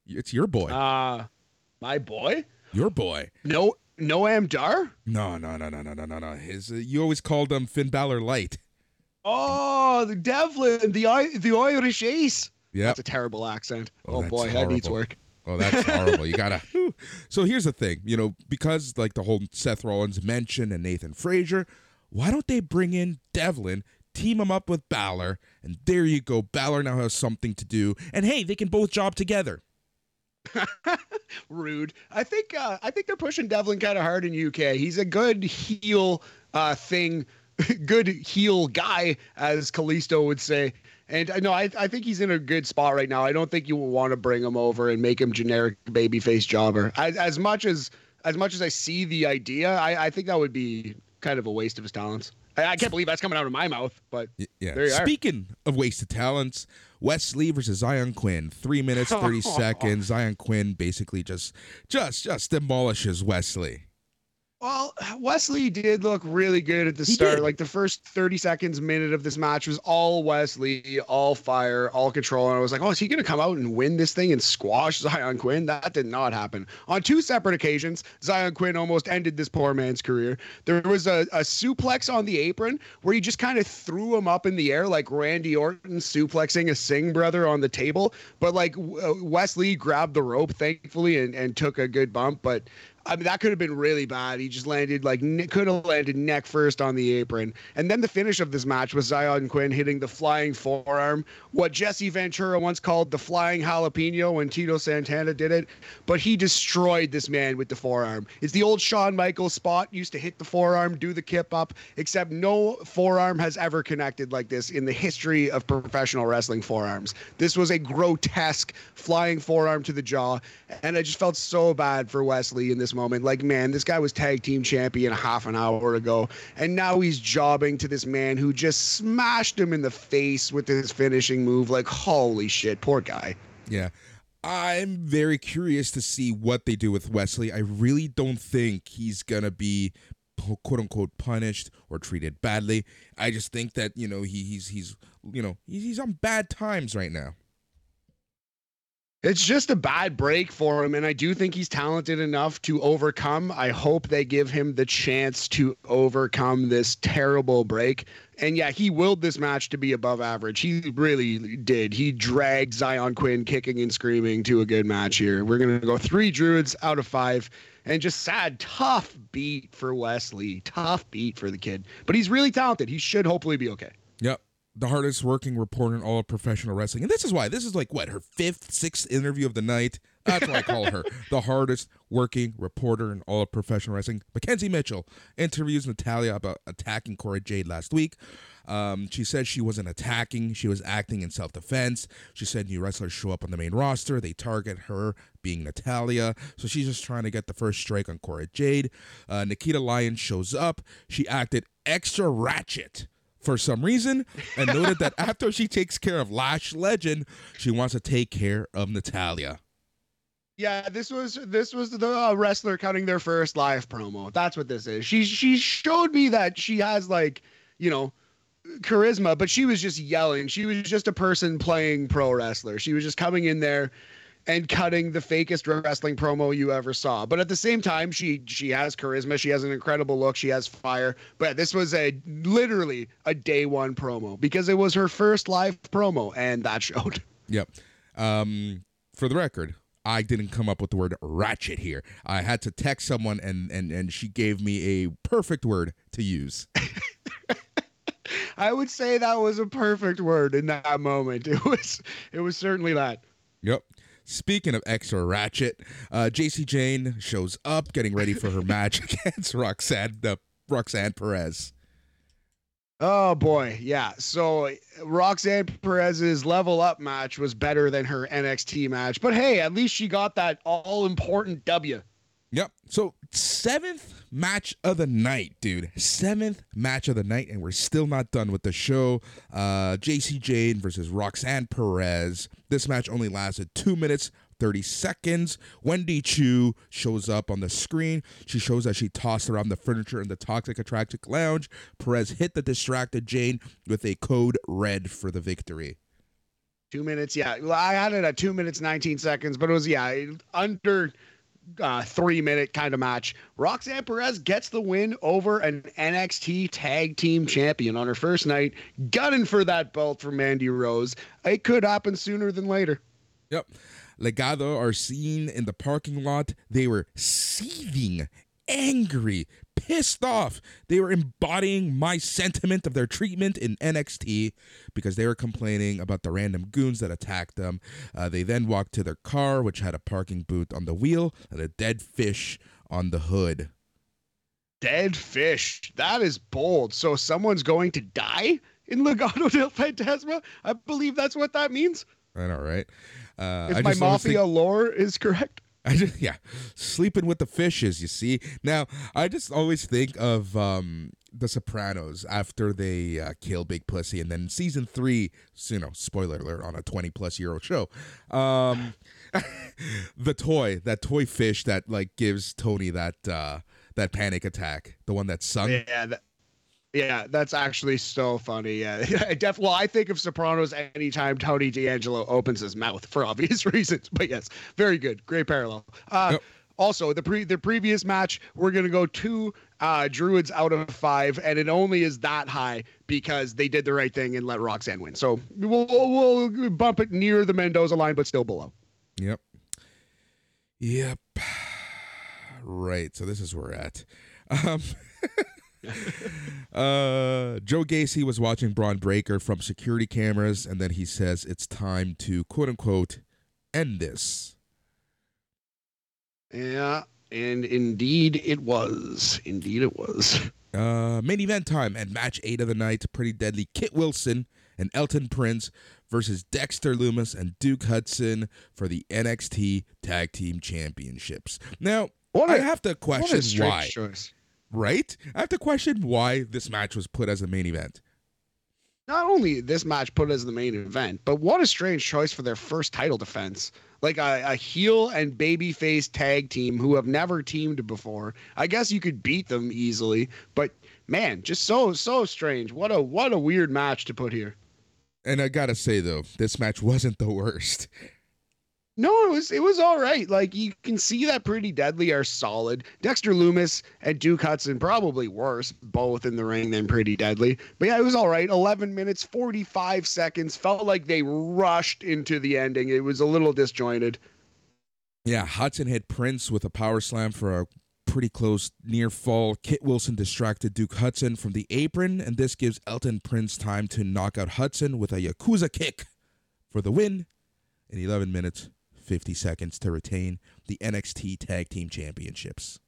It's your boy. Uh my boy. your boy. No, Noam Dar. No, no, no, no, no, no, no, no. His, uh, you always called him Finn Balor Light. Oh, the Devlin, the the Irish Ace. Yeah, That's a terrible accent. Oh, Oh, boy, that needs work. Oh, that's horrible. You gotta. So here's the thing, you know, because like the whole Seth Rollins mention and Nathan Frazer, why don't they bring in Devlin, team him up with Balor, and there you go. Balor now has something to do, and hey, they can both job together. Rude. I think uh, I think they're pushing Devlin kind of hard in UK. He's a good heel uh, thing, good heel guy, as Kalisto would say. And I know I, I think he's in a good spot right now. I don't think you will want to bring him over and make him generic babyface jobber. As, as much as as much as I see the idea, I, I think that would be kind of a waste of his talents. I, I can't believe that's coming out of my mouth, but Yeah. There you are. Speaking of wasted talents, Wes Lee versus Zion Quinn, three minutes thirty seconds. Zion Quinn basically just just just demolishes Wes Lee. Well, Wes Lee did look really good at the He start. did. Like the first 30 seconds, minute of this match was all Wes Lee, all fire, all control. And I was like, oh, is he going to come out and win this thing and squash Zion Quinn? That did not happen. On two separate occasions, Zion Quinn almost ended this poor man's career. There was a, a suplex on the apron where he just kind of threw him up in the air like Randy Orton suplexing a Singh brother on the table. But like uh, Wes Lee grabbed the rope, thankfully, and, and took a good bump. But I mean, that could have been really bad. He just landed like could have landed neck first on the apron. And then the finish of this match was Zion Quinn hitting the flying forearm, what Jesse Ventura once called the flying jalapeno when Tito Santana did it. But he destroyed this man with the forearm. It's the old Shawn Michaels spot, used to hit the forearm, do the kip up, except no forearm has ever connected like this in the history of professional wrestling forearms. This was a grotesque flying forearm to the jaw. And I just felt so bad for Wes Lee in this moment. Like, man, this guy was tag team champion half an hour ago. And now he's jobbing to this man who just smashed him in the face with his finishing move. Like, holy shit, poor guy. Yeah. I'm very curious to see what they do with Wes Lee. I really don't think he's going to be quote unquote punished or treated badly. I just think that, you know, he, he's he's you know, he's, he's on bad times right now. It's just a bad break for him, and I do think he's talented enough to overcome. I hope they give him the chance to overcome this terrible break. And yeah, he willed this match to be above average. He really did. He dragged Zion Quinn kicking and screaming to a good match here. We're going to go three Druids out of five. And just sad, tough beat for Wes Lee. Tough beat for the kid. But he's really talented. He should hopefully be okay. Yep the hardest working reporter in all of professional wrestling. And this is why. This is like what her fifth, sixth interview of the night. That's why I call her the hardest working reporter in all of professional wrestling. McKenzie Mitchell interviews Natalya about attacking Cora Jade last week. Um, she said she wasn't attacking, she was acting in self defense. She said new wrestlers show up on the main roster, they target her, being Natalya. So she's just trying to get the first strike on Cora Jade. Uh, Nikita Lyons shows up. She acted extra ratchet for some reason and noted that after she takes care of Lash Legend, she wants to take care of Natalya. Yeah, this was this was the uh, wrestler cutting their first live promo. That's what this is. She she showed me that she has like, you know, charisma, but she was just yelling. She was just a person playing pro wrestler. She was just coming in there and cutting the fakest wrestling promo you ever saw. But at the same time, she she has charisma. She has an incredible look. She has fire. But this was a literally a day one promo because it was her first live promo, and that showed. Yep. Um, for the record, I didn't come up with the word ratchet here. I had to text someone, and and and she gave me a perfect word to use. I would say that was a perfect word in that moment. It was it was certainly that. Yep. Speaking of extra ratchet, uh, Jacy Jayne shows up getting ready for her match against Roxanne, uh, Roxanne Perez. Oh boy, yeah. So Roxanne Perez's level up match was better than her NXT match, but hey, at least she got that all important W. Yep. So seventh match of the night, dude. Seventh match of the night, and we're still not done with the show. Uh, Jacy Jayne versus Roxanne Perez. This match only lasted two minutes. 30 seconds. Wendy Choo shows up on the screen. She shows that she tossed around the furniture in the Toxic Attraction Lounge. Perez hit the distracted Jayne with a code red for the victory. Two minutes, yeah. Well, I had it at two minutes, 19 seconds, but it was, yeah, under uh, three minute kind of match. Roxanne Perez gets the win over an NXT tag team champion on her first night, gunning for that belt for Mandy Rose. It could happen sooner than later. Yep. Legado are seen in the parking lot. They were seething, angry, pissed off. They were embodying my sentiment of their treatment in NXT because they were complaining about the random goons that attacked them. Uh, they then walked to their car, which had a parking boot on the wheel and a dead fish on the hood. Dead fish. That is bold. So someone's going to die in Legado del Fantasma? I believe that's what that means. I know, right? Uh, if my mafia think- lore is correct. I just yeah, sleeping with the fishes. You see. Now I just always think of um the Sopranos after they uh, kill Big Pussy, and then season three. You know, spoiler alert on a twenty plus year old show. Um, the toy, that toy fish that like gives Tony that uh that panic attack, the one that sung. Yeah, that, yeah, that's actually so funny. Yeah, I def- well, I think of Sopranos anytime Tony D'Angelo opens his mouth for obvious reasons. But yes, very good, great parallel. Uh, yep. Also, the pre the previous match, we're gonna go two uh, Druids out of five, and it only is that high because they did the right thing and let Roxanne win. So we'll we'll bump it near the Mendoza line, but still below. Yep. Yep. Right. So this is where we're at. Um, uh, Joe Gacy was watching Bron Breakker from security cameras, and then he says it's time to quote unquote end this. Yeah, and indeed it was. Indeed it was. Uh, main event time and match eight of the night. Pretty deadly. Kit Wilson and Elton Prince versus Dexter Lumis and Duke Hudson for the NXT Tag Team Championships. Now, what a, I have to question why. Choice right? I have to question why this match was put as a main event. Not only this match put as the main event, but what a strange choice for their first title defense. Like a, a heel and babyface tag team who have never teamed before. I guess you could beat them easily, but man, just so so strange. What a what a weird match to put here. And I gotta say though, this match wasn't the worst. No, it was it was all right. Like you can see that Pretty Deadly are solid. Dexter Lumis and Duke Hudson probably worse, both in the ring than Pretty Deadly. But yeah, it was all right. 11 minutes, 45 seconds. Felt like they rushed into the ending. It was a little disjointed. Yeah, Hudson hit Prince with a power slam for a pretty close near fall. Kit Wilson distracted Duke Hudson from the apron, and this gives Elton Prince time to knock out Hudson with a Yakuza kick for the win in 11 minutes 50 seconds to retain the NXT Tag Team Championships.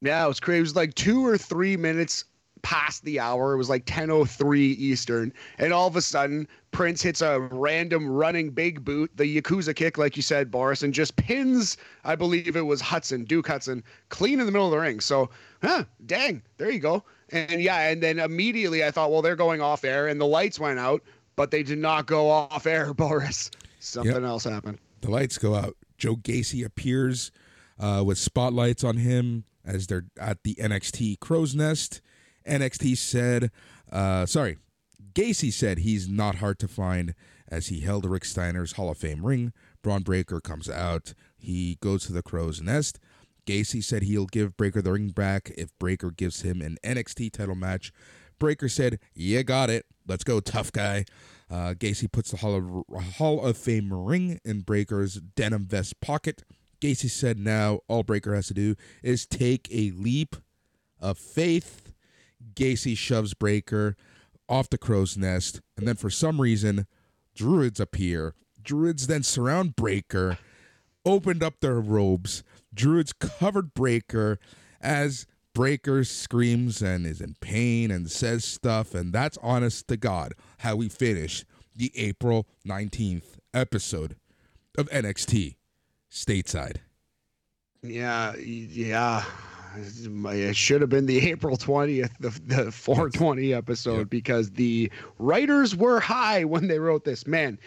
Yeah, it was crazy. It was like two or three minutes past the hour. It was like 10:03 Eastern, and all of a sudden, Prince hits a random running big boot, the Yakuza kick, like you said, Boris, and just pins. I believe it was Hudson, Duke Hudson, clean in the middle of the ring. So, huh, dang, there you go. And yeah, and then immediately I thought, well, they're going off air, and the lights went out, but they did not go off air, Boris. Something yep. else happened. The lights go out. Joe Gacy appears uh, with spotlights on him as they're at the NXT Crow's Nest. NXT said, uh, sorry, Gacy said he's not hard to find as he held Rick Steiner's Hall of Fame ring. Bron Breakker comes out. He goes to the Crow's Nest. Gacy said he'll give Breakker the ring back if Breakker gives him an NXT title match. Breakker said, "Yeah, got it. Let's go, tough guy." Uh, Gacy puts the Hall of, Hall of Fame ring in Breakker's denim vest pocket. Gacy said now all Breakker has to do is take a leap of faith. Gacy shoves Breakker off the crow's nest, and then for some reason, druids appear. Druids then surround Breakker, opened up their robes. Druids covered Breakker as Breakker screams and is in pain and says stuff, and that's honest to God how we finish the April 19th episode of NXT stateside. Yeah, yeah. It should have been the April 20th, the, the 420 episode, yep. because the writers were high when they wrote this. Man,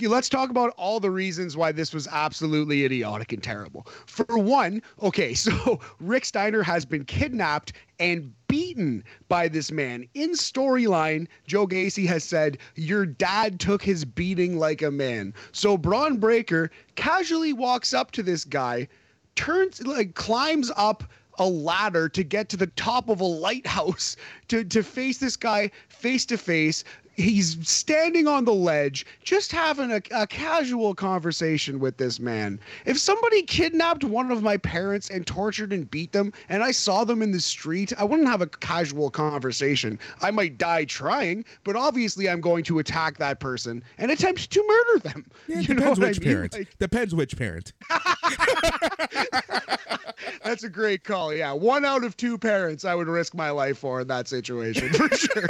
Let's talk about all the reasons why this was absolutely idiotic and terrible. For one, okay, so Rick Steiner has been kidnapped and beaten by this man. In storyline, Joe Gacy has said, Your dad took his beating like a man. So Bron Breakker casually walks up to this guy, turns, like, climbs up a ladder to get to the top of a lighthouse to, to face this guy face to face he's standing on the ledge, just having a, a, casual conversation with this man. If somebody kidnapped one of my parents and tortured and beat them, and I saw them in the street, I wouldn't have a casual conversation. I might die trying, but obviously I'm going to attack that person and attempt to murder them. Yeah, you depends which I mean? parent. Like, depends which parent. That's a great call. Yeah, one out of two parents I would risk my life for in that situation for sure.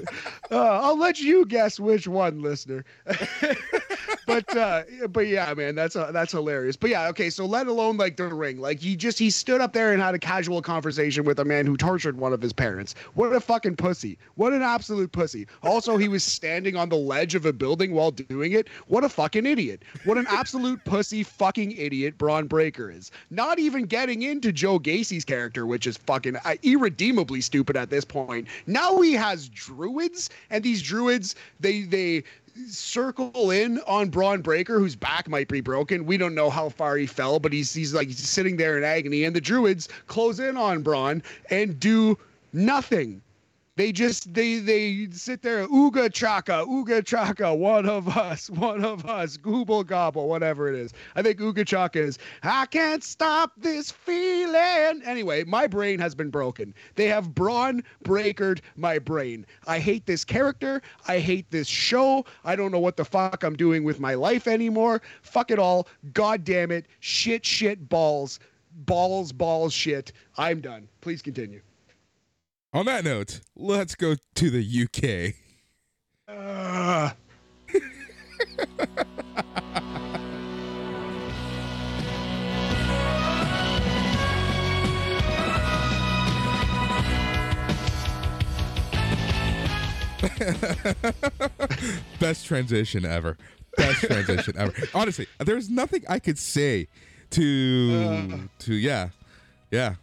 uh, I'll let you guess which one, listener. but uh, but yeah, man, that's uh, that's hilarious. But yeah, okay. So let alone like the ring, like he just he stood up there and had a casual conversation with a man who tortured one of his parents. What a fucking pussy! What an absolute pussy! Also, he was standing on the ledge of a building while doing it. What a fucking idiot! What an absolute pussy fucking idiot Bron Breakker is. Not even getting into Joe Gacy's character, which is fucking uh, irredeemably stupid at this point. Now he has druids, and these druids they they circle in on Bron Breakker, whose back might be broken. We don't know how far he fell, but he's he's like he's sitting there in agony, and the Druids close in on Bron and do nothing. They just they they sit there, ooga chaka, ooga chaka, one of us, one of us, gooble gobble, whatever it is. I think ooga chaka is I can't stop this feeling. Anyway, my brain has been broken. They have brawn breakered my brain. I hate this character. I hate this show. I don't know what the fuck I'm doing with my life anymore. Fuck it all. God damn it. Shit, shit, balls. Balls, balls, shit. I'm done. Please continue. On that note, let's go to the UK. Uh. Best transition ever. Best transition ever. Honestly, there's nothing I could say to uh. to yeah. Yeah.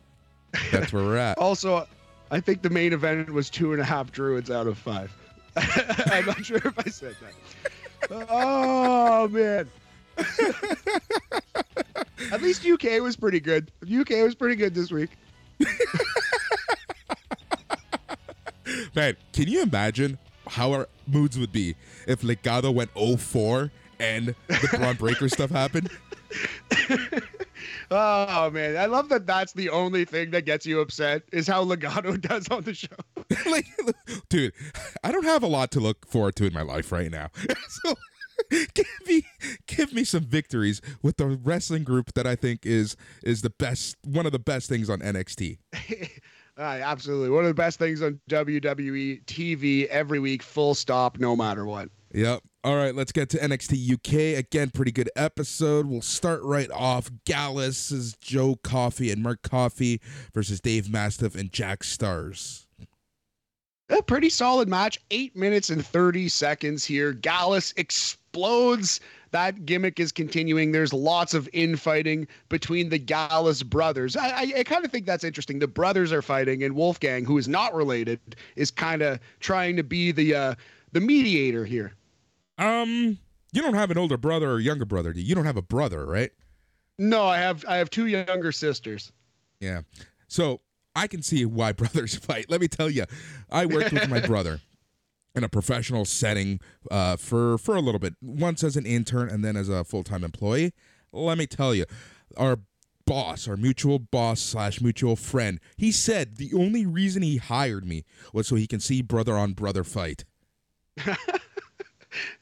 That's where we're at. Also, I think the main event was two and a half druids out of five. I'm not sure if I said that. oh man. At least UK was pretty good. UK was pretty good this week. Man, can you imagine how our moods would be if Legado went 0-4 and the Bron Breakker stuff happened? Oh man, I love that. That's the only thing that gets you upset is how Legado does on the show. like, dude, I don't have a lot to look forward to in my life right now. so give me give me some victories with the wrestling group that I think is is the best one of the best things on NXT. Uh, absolutely, one of the best things on WWE TV every week, full stop, no matter what. Yep. All right, let's get to NXT UK. Again, pretty good episode. We'll start right off. Gallus is Joe Coffey and Mark Coffey versus Dave Mastiff and Jack Starz. A pretty solid match. Eight minutes and 30 seconds here. Gallus explodes. That gimmick is continuing. There's lots of infighting between the Gallus brothers. I, I, I kind of think that's interesting. The brothers are fighting, and Wolfgang, who is not related, is kind of trying to be the uh, the mediator here. Um, you don't have an older brother or younger brother, do you? You don't have a brother, right? No, I have I have two younger sisters. Yeah. So I can see why brothers fight. Let me tell you, I worked with my brother in a professional setting uh, for for a little bit, once as an intern and then as a full time employee. Let me tell you, our boss, our mutual boss slash mutual friend, he said the only reason he hired me was so he can see brother on brother fight.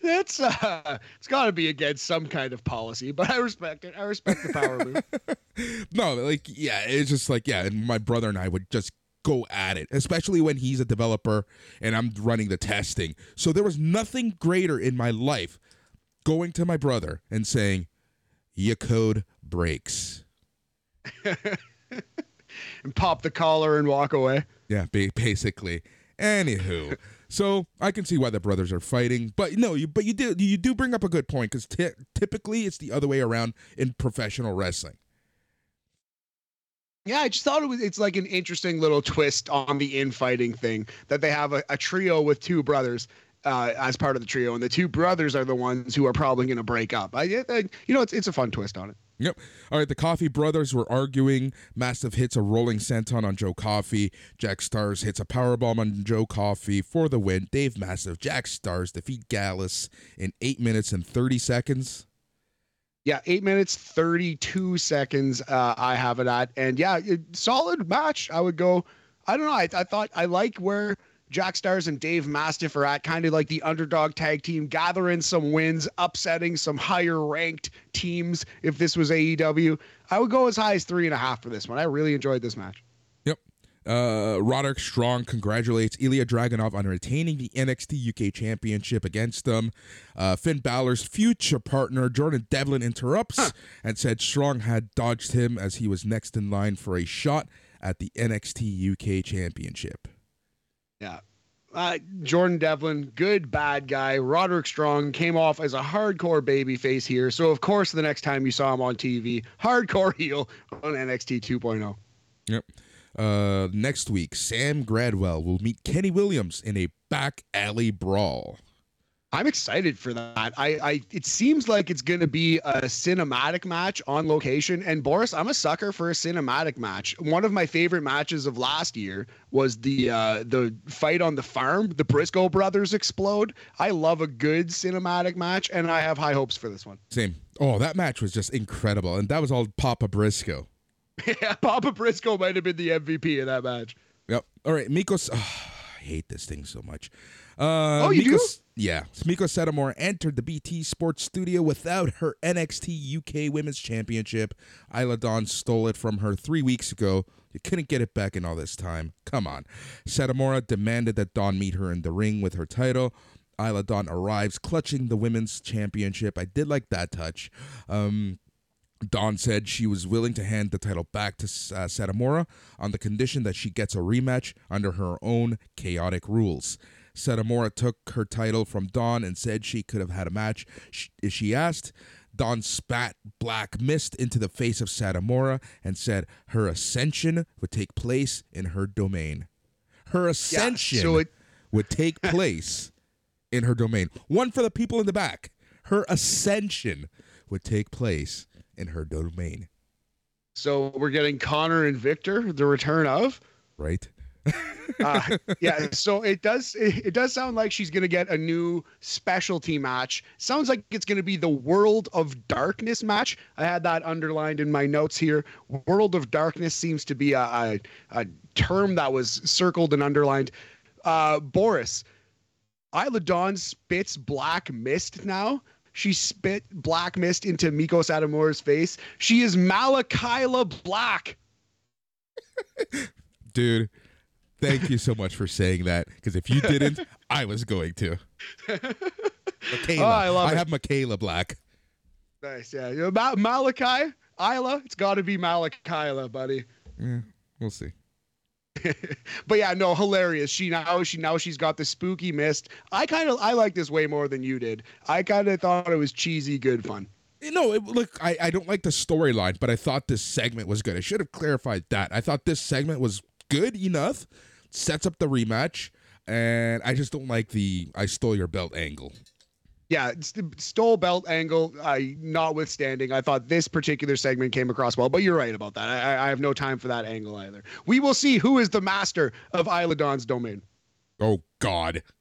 That's uh it's got to be against some kind of policy, but I respect it. I respect the power move. no, like yeah, it's just like yeah, and my brother and I would just go at it, especially when he's a developer and I'm running the testing. So there was nothing greater in my life going to my brother and saying, "Your code breaks." and pop the collar and walk away. Yeah, basically. Anywho, so I can see why the brothers are fighting, but no, you but you do you do bring up a good point because t- typically it's the other way around in professional wrestling. Yeah, I just thought it was it's like an interesting little twist on the infighting thing that they have a, a trio with two brothers uh, as part of the trio, and the two brothers are the ones who are probably going to break up. I, I, you know, it's it's a fun twist on it. Yep. All right. The Coffey brothers were arguing. Mastiff hits a rolling senton on Joe Coffey. Jack Starz hits a powerbomb on Joe Coffey for the win. Dave Mastiff, Jack Starz defeat Gallus in eight minutes and thirty seconds. Yeah, eight minutes thirty-two seconds. Uh, I have it at, and yeah, solid match. I would go. I don't know. I, I thought I like where Jack Starz and Dave Mastiff are at, kind of like the underdog tag team, gathering some wins, upsetting some higher ranked teams. If this was AEW, I would go as high as three and a half for this one. I really enjoyed this match. Yep. Uh, Roderick Strong congratulates Ilya Dragunov on retaining the NXT UK Championship against them. Uh, Finn Balor's future partner Jordan Devlin interrupts huh. and said Strong had dodged him as he was next in line for a shot at the NXT UK Championship. Yeah. Uh, Jordan Devlin, good bad guy. Roderick Strong came off as a hardcore baby face here. So, of course, the next time you saw him on TV, hardcore heel on NXT 2.0. Yep. Uh, next week, Sam Gradwell will meet Kenny Williams in a back alley brawl. I'm excited for that. I, I it seems like it's going to be a cinematic match on location. And Boris, I'm a sucker for a cinematic match. One of my favorite matches of last year was the uh, the fight on the farm. The Briscoe brothers explode. I love a good cinematic match, and I have high hopes for this one. Same. Oh, that match was just incredible, and that was all Papa Briscoe. yeah, Papa Briscoe might have been the MVP of that match. Yep. All right, Mikos. Oh, I hate this thing so much. Uh, oh, you Miko, do? Yeah. Meiko Satomura entered the BT Sports studio without her NXT UK Women's Championship. Isla Dawn stole it from her three weeks ago. You couldn't get it back in all this time. Come on. Satomura demanded that Dawn meet her in the ring with her title. Isla Dawn arrives clutching the women's championship. I did like that touch. Um, Dawn said she was willing to hand the title back to uh, on the condition that she gets a rematch under her own chaotic rules. Satomura took her title from Dawn and said she could have had a match if she asked. Dawn spat black mist into the face of Satomura and said her ascension would take place in her domain. Her ascension yeah, so it- would take place in her domain. One for the people in the back. Her ascension would take place in her domain. So we're getting Connor and Victor, the return of. Right. Uh, yeah, so it does it, it does sound like she's gonna get a new specialty match. Sounds like it's gonna be the World of Darkness match. I had that underlined in my notes here. World of Darkness seems to be a, a, a term that was circled and underlined. Uh, Boris, Isla Dawn spits black mist now. She spit black mist into Meiko Satomura's face. She is Malakila Black. Dude, thank you so much for saying that. Because if you didn't, I was going to. Oh, Michaela. Oh, I love I it. have Michaela Black. Nice, yeah. You know, Ma- Malachi, Isla, it's got to be Malakila, buddy. Yeah, we'll see. But yeah, no, hilarious. She now she now she's got the spooky mist. I kind of I like this way more than you did. I kind of thought it was cheesy, good fun. No, it, look, I, I don't like the storyline, but I thought this segment was good. I should have clarified that. I thought this segment was good enough, sets up the rematch, and I just don't like the I stole your belt angle. Yeah, stole belt angle. I notwithstanding, I thought this particular segment came across well. But you're right about that. I, I have no time for that angle either. We will see who is the master of Isla Dawn's domain. Oh, God.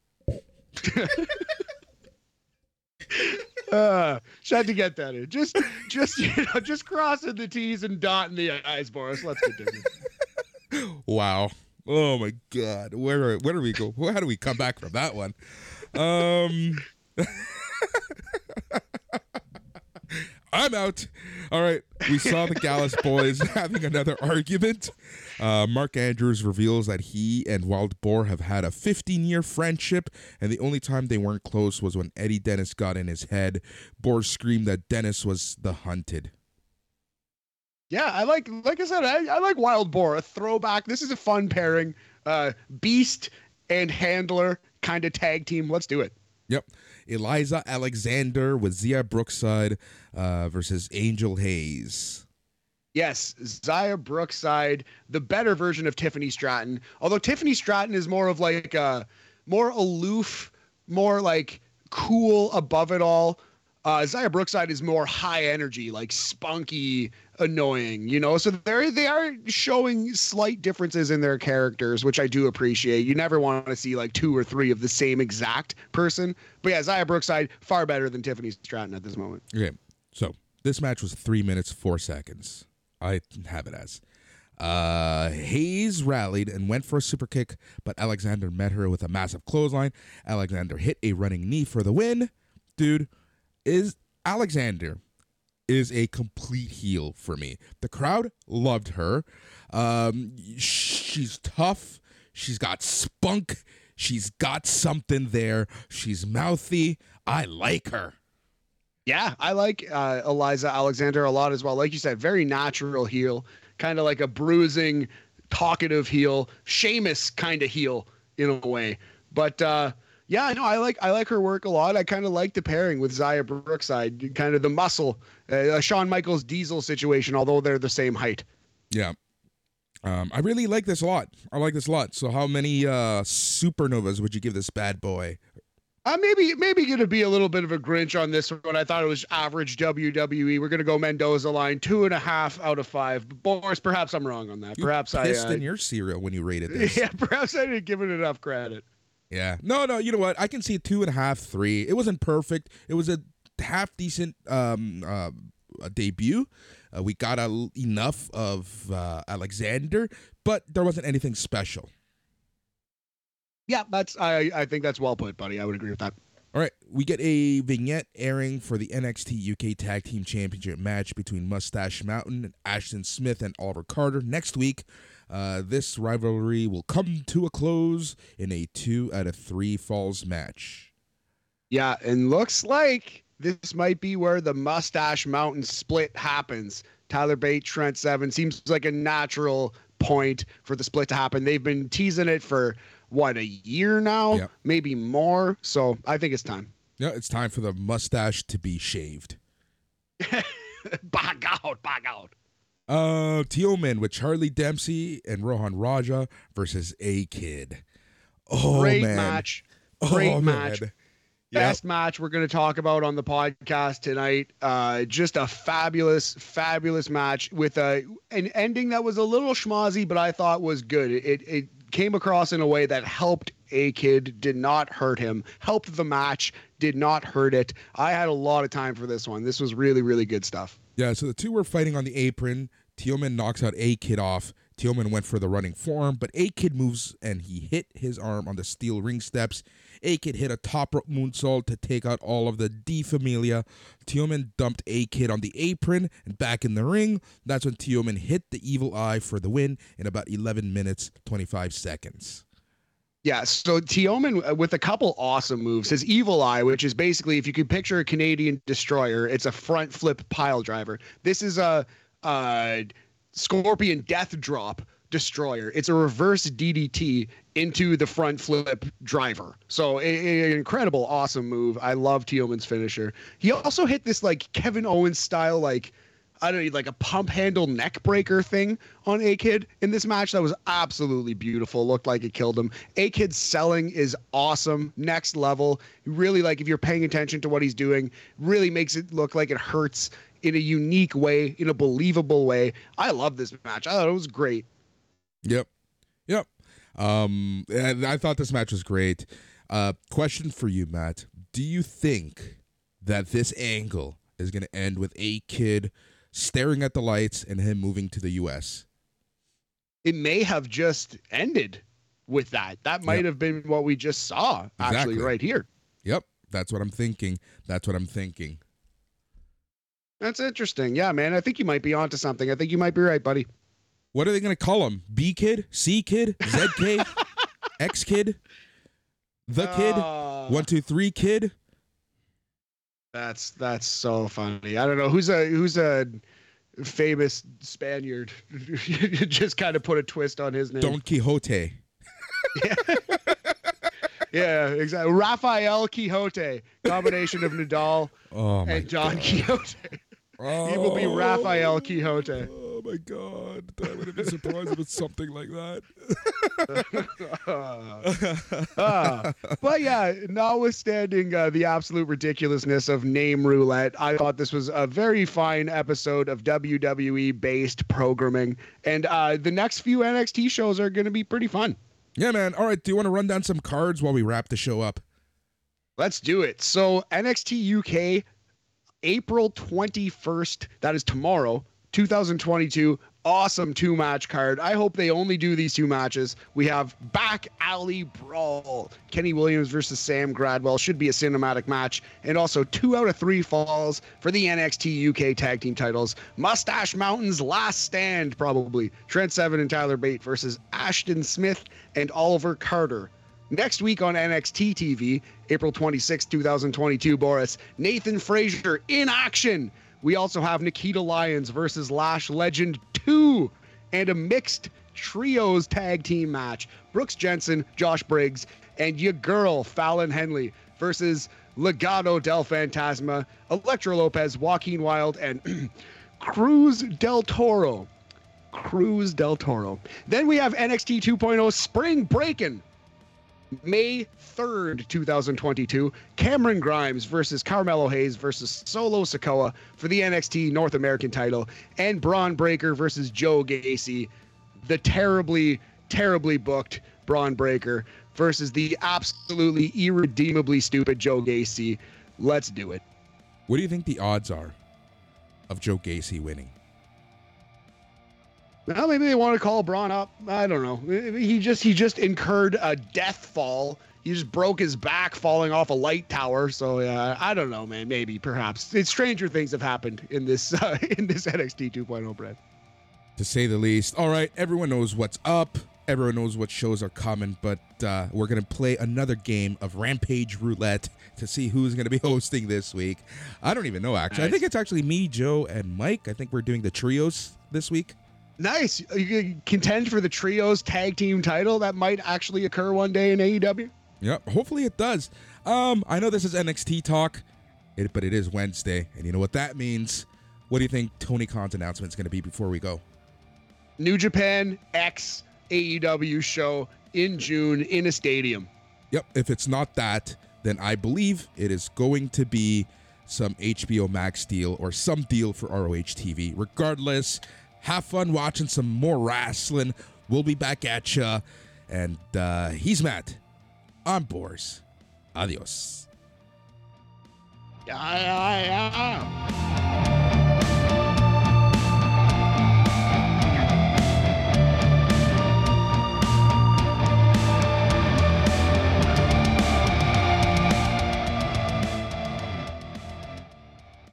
Uh, had to get that in. Just, just you know, just crossing the T's and dotting the I's, Boris. Let's get to it. Wow. Oh, my God. Where, where do we go? How do we come back from that one? Um. I'm out. All right. We saw the Gallus boys having another argument. Uh, Mark Andrews reveals that he and Wild Boar have had a 15 year friendship, and the only time they weren't close was when Eddie Dennis got in his head. Boar screamed that Dennis was the hunted. Yeah, I like, like I said, I, I like Wild Boar, a throwback. This is a fun pairing. Uh, Beast and Handler kind of tag team. Let's do it. Yep. Eliza Alexander with Xia Brookside uh, versus Angel Hayes. Yes, Xia Brookside, the better version of Tiffany Stratton. Although Tiffany Stratton is more of like a more aloof, more like cool above it all. Uh, Xia Brookside is more high energy, like spunky, annoying, you know. So they're they are showing slight differences in their characters, which I do appreciate. You never want to see like two or three of the same exact person. But yeah, Xia Brookside far better than Tiffany Stratton at this moment. Okay. So this match was three minutes, four seconds. I have it as. Uh, Hayes rallied and went for a super kick, but Alexander met her with a massive clothesline. Alexander hit a running knee for the win. Dude, is Alexander is a complete heel for me. The crowd loved her. Um, she's tough. She's got spunk. She's got something there. She's mouthy. I like her. Yeah, I like uh, Eliza Alexander a lot as well. Like you said, very natural heel, kind of like a bruising, talkative heel, Sheamus kind of heel in a way. But uh, yeah, no, I like I like her work a lot. I kind of like the pairing with Xia Brookside, kind of the muscle, uh, a Shawn Michaels Diesel situation, although they're the same height. Yeah. Um, I really like this a lot. I like this a lot. So, how many uh, supernovas would you give this bad boy? Uh, maybe maybe to be a little bit of a Grinch on this one. I thought it was average WWE. We're going to go Mendoza line two and a half out of five. Boris, perhaps I'm wrong on that. You perhaps I pissed uh, in your cereal when you rated this. yeah, perhaps I didn't give it enough credit. Yeah. No, no. You know what? I can see a two and a half, three. It wasn't perfect. It was a half decent um, uh, a debut. Uh, we got a, enough of uh, Alexander, but there wasn't anything special. Yeah, that's I I think that's well put, buddy. I would agree with that. All right, we get a vignette airing for the NXT UK Tag Team Championship match between Mustache Mountain, Ashton Smith, and Oliver Carter next week. Uh, this rivalry will come to a close in a two out of three falls match. Yeah, and looks like this might be where the Mustache Mountain split happens. Tyler Bate, Trent Seven seems like a natural point for the split to happen. They've been teasing it for what a year now, Yep. maybe more. So I think it's time. Yeah, it's time for the mustache to be shaved. back out, back out. Uh, Teoman with Charlie Dempsey and Rohan Raja versus A Kid. Oh Great man, match. Oh, Great man. match. best match we're going to talk about on the podcast tonight. Uh, just a fabulous, fabulous match with a an ending that was a little schmozzy, but I thought was good. It it came across in a way that helped a kid, did not hurt him, helped the match, did not hurt it. I had a lot of time for this one. This was really, really good stuff. Yeah, so the two were fighting on the apron. Teoman knocks out A Kid off. Teoman went for the running forearm, but A Kid moves and he hit his arm on the steel ring steps. A Kid hit a top rope moonsault to take out all of the Die Familia. Teoman dumped A Kid on the apron and back in the ring. That's when Teoman hit the evil eye for the win in about 11 minutes, 25 seconds. Yeah, so Teoman uh, with a couple awesome moves. His evil eye, which is basically if you could picture a Canadian destroyer, it's a front flip pile driver. This is a, a scorpion death drop destroyer. It's a reverse DDT into the front flip driver. So an incredible, awesome move. I love Teoman's finisher. He also hit this like Kevin Owens style like I don't know, like a pump handle neck breaker thing on A Kid in this match. That was absolutely beautiful. Looked like it killed him. A Kid's selling is awesome, next level. Really, like if you're paying attention to what he's doing, really makes it look like it hurts in a unique way, in a believable way. I love this match. I thought it was great. Yep. Yep. Um, I thought this match was great. Uh, question for you, Matt. Do you think that this angle is going to end with a kid staring at the lights and him moving to the U.S.? It may have just ended with that. That might yep. have been what we just saw, actually, exactly. right here. Yep. That's what I'm thinking. That's what I'm thinking. That's interesting. Yeah, man. I think you might be onto something. I think you might be right, buddy. What are they going to call him? B kid, C kid, Z kid, X kid, the kid, uh, one two three kid. That's that's so funny. I don't know who's a who's a famous Spaniard. Just kind of put a twist on his name. Don Quixote. yeah. yeah, exactly. Rafael Quixote, combination of Nadal oh and Don God. Quixote. Oh. He will be oh. Rafael Quixote my god, I wouldn't be surprised if it's something like that. uh, but yeah, notwithstanding uh, the absolute ridiculousness of name roulette, I thought this was a very fine episode of WWE based programming, and uh, the next few NXT shows are going to be pretty fun. Yeah, man. All right, do you want to run down some cards while we wrap the show up? Let's do it. So NXT UK April 21st, that is tomorrow, 2022 awesome two match card. I hope they only do these two matches. We have Back Alley Brawl. Kenny Williams versus Sam Gradwell should be a cinematic match. And also two out of three falls for the NXT UK tag team titles. Mustache Mountain's last stand, probably. Trent Seven and Tyler Bate versus Ashton Smith and Oliver Carter. Next week on NXT TV, April 26, 2022, Boris, Nathan Frazer in action we also have Nikita Lyons versus Lash Legend 2 and a mixed trios tag team match. Brooks Jensen, Josh Briggs, and your girl, Fallon Henley versus Legado del Fantasma, Elektra Lopez, Joaquin Wilde, and Cruz del Toro. Cruz del Toro. Then we have NXT 2.0 Spring Breakin'. May 3rd, 2022, Cameron Grimes versus Carmelo Hayes versus Solo Sikoa for the NXT North American title, and Bron Breakker versus Joe Gacy, the terribly, terribly booked Bron Breakker versus the absolutely irredeemably stupid Joe Gacy. Let's do it. What do you think the odds are of Joe Gacy winning? Well, maybe they want to call Bron up. I don't know. He just he just incurred a death fall. He just broke his back falling off a light tower. So yeah, I don't know, man. Maybe, perhaps. It's stranger things have happened in this uh, in this NXT 2.0 brand. To say the least. All right, everyone knows what's up. Everyone knows what shows are coming, but uh, we're gonna play another game of Rampage Roulette to see who's gonna be hosting this week. I don't even know actually. Nice. I think it's actually me, Joe, and Mike. I think we're doing the trios this week. Nice. You contend for the trios tag team title that might actually occur one day in AEW. Yep. Hopefully it does. Um, I know this is NXT talk, it, but it is Wednesday, and you know what that means. What do you think Tony Khan's announcement is going to be before we go? New Japan X AEW show in June in a stadium. Yep. If it's not that, then I believe it is going to be some HBO Max deal or some deal for ROH TV. Regardless, have fun watching some more wrestling. We'll be back at ya. And uh, he's Matt. I'm Boris. Adios. Yeah, yeah.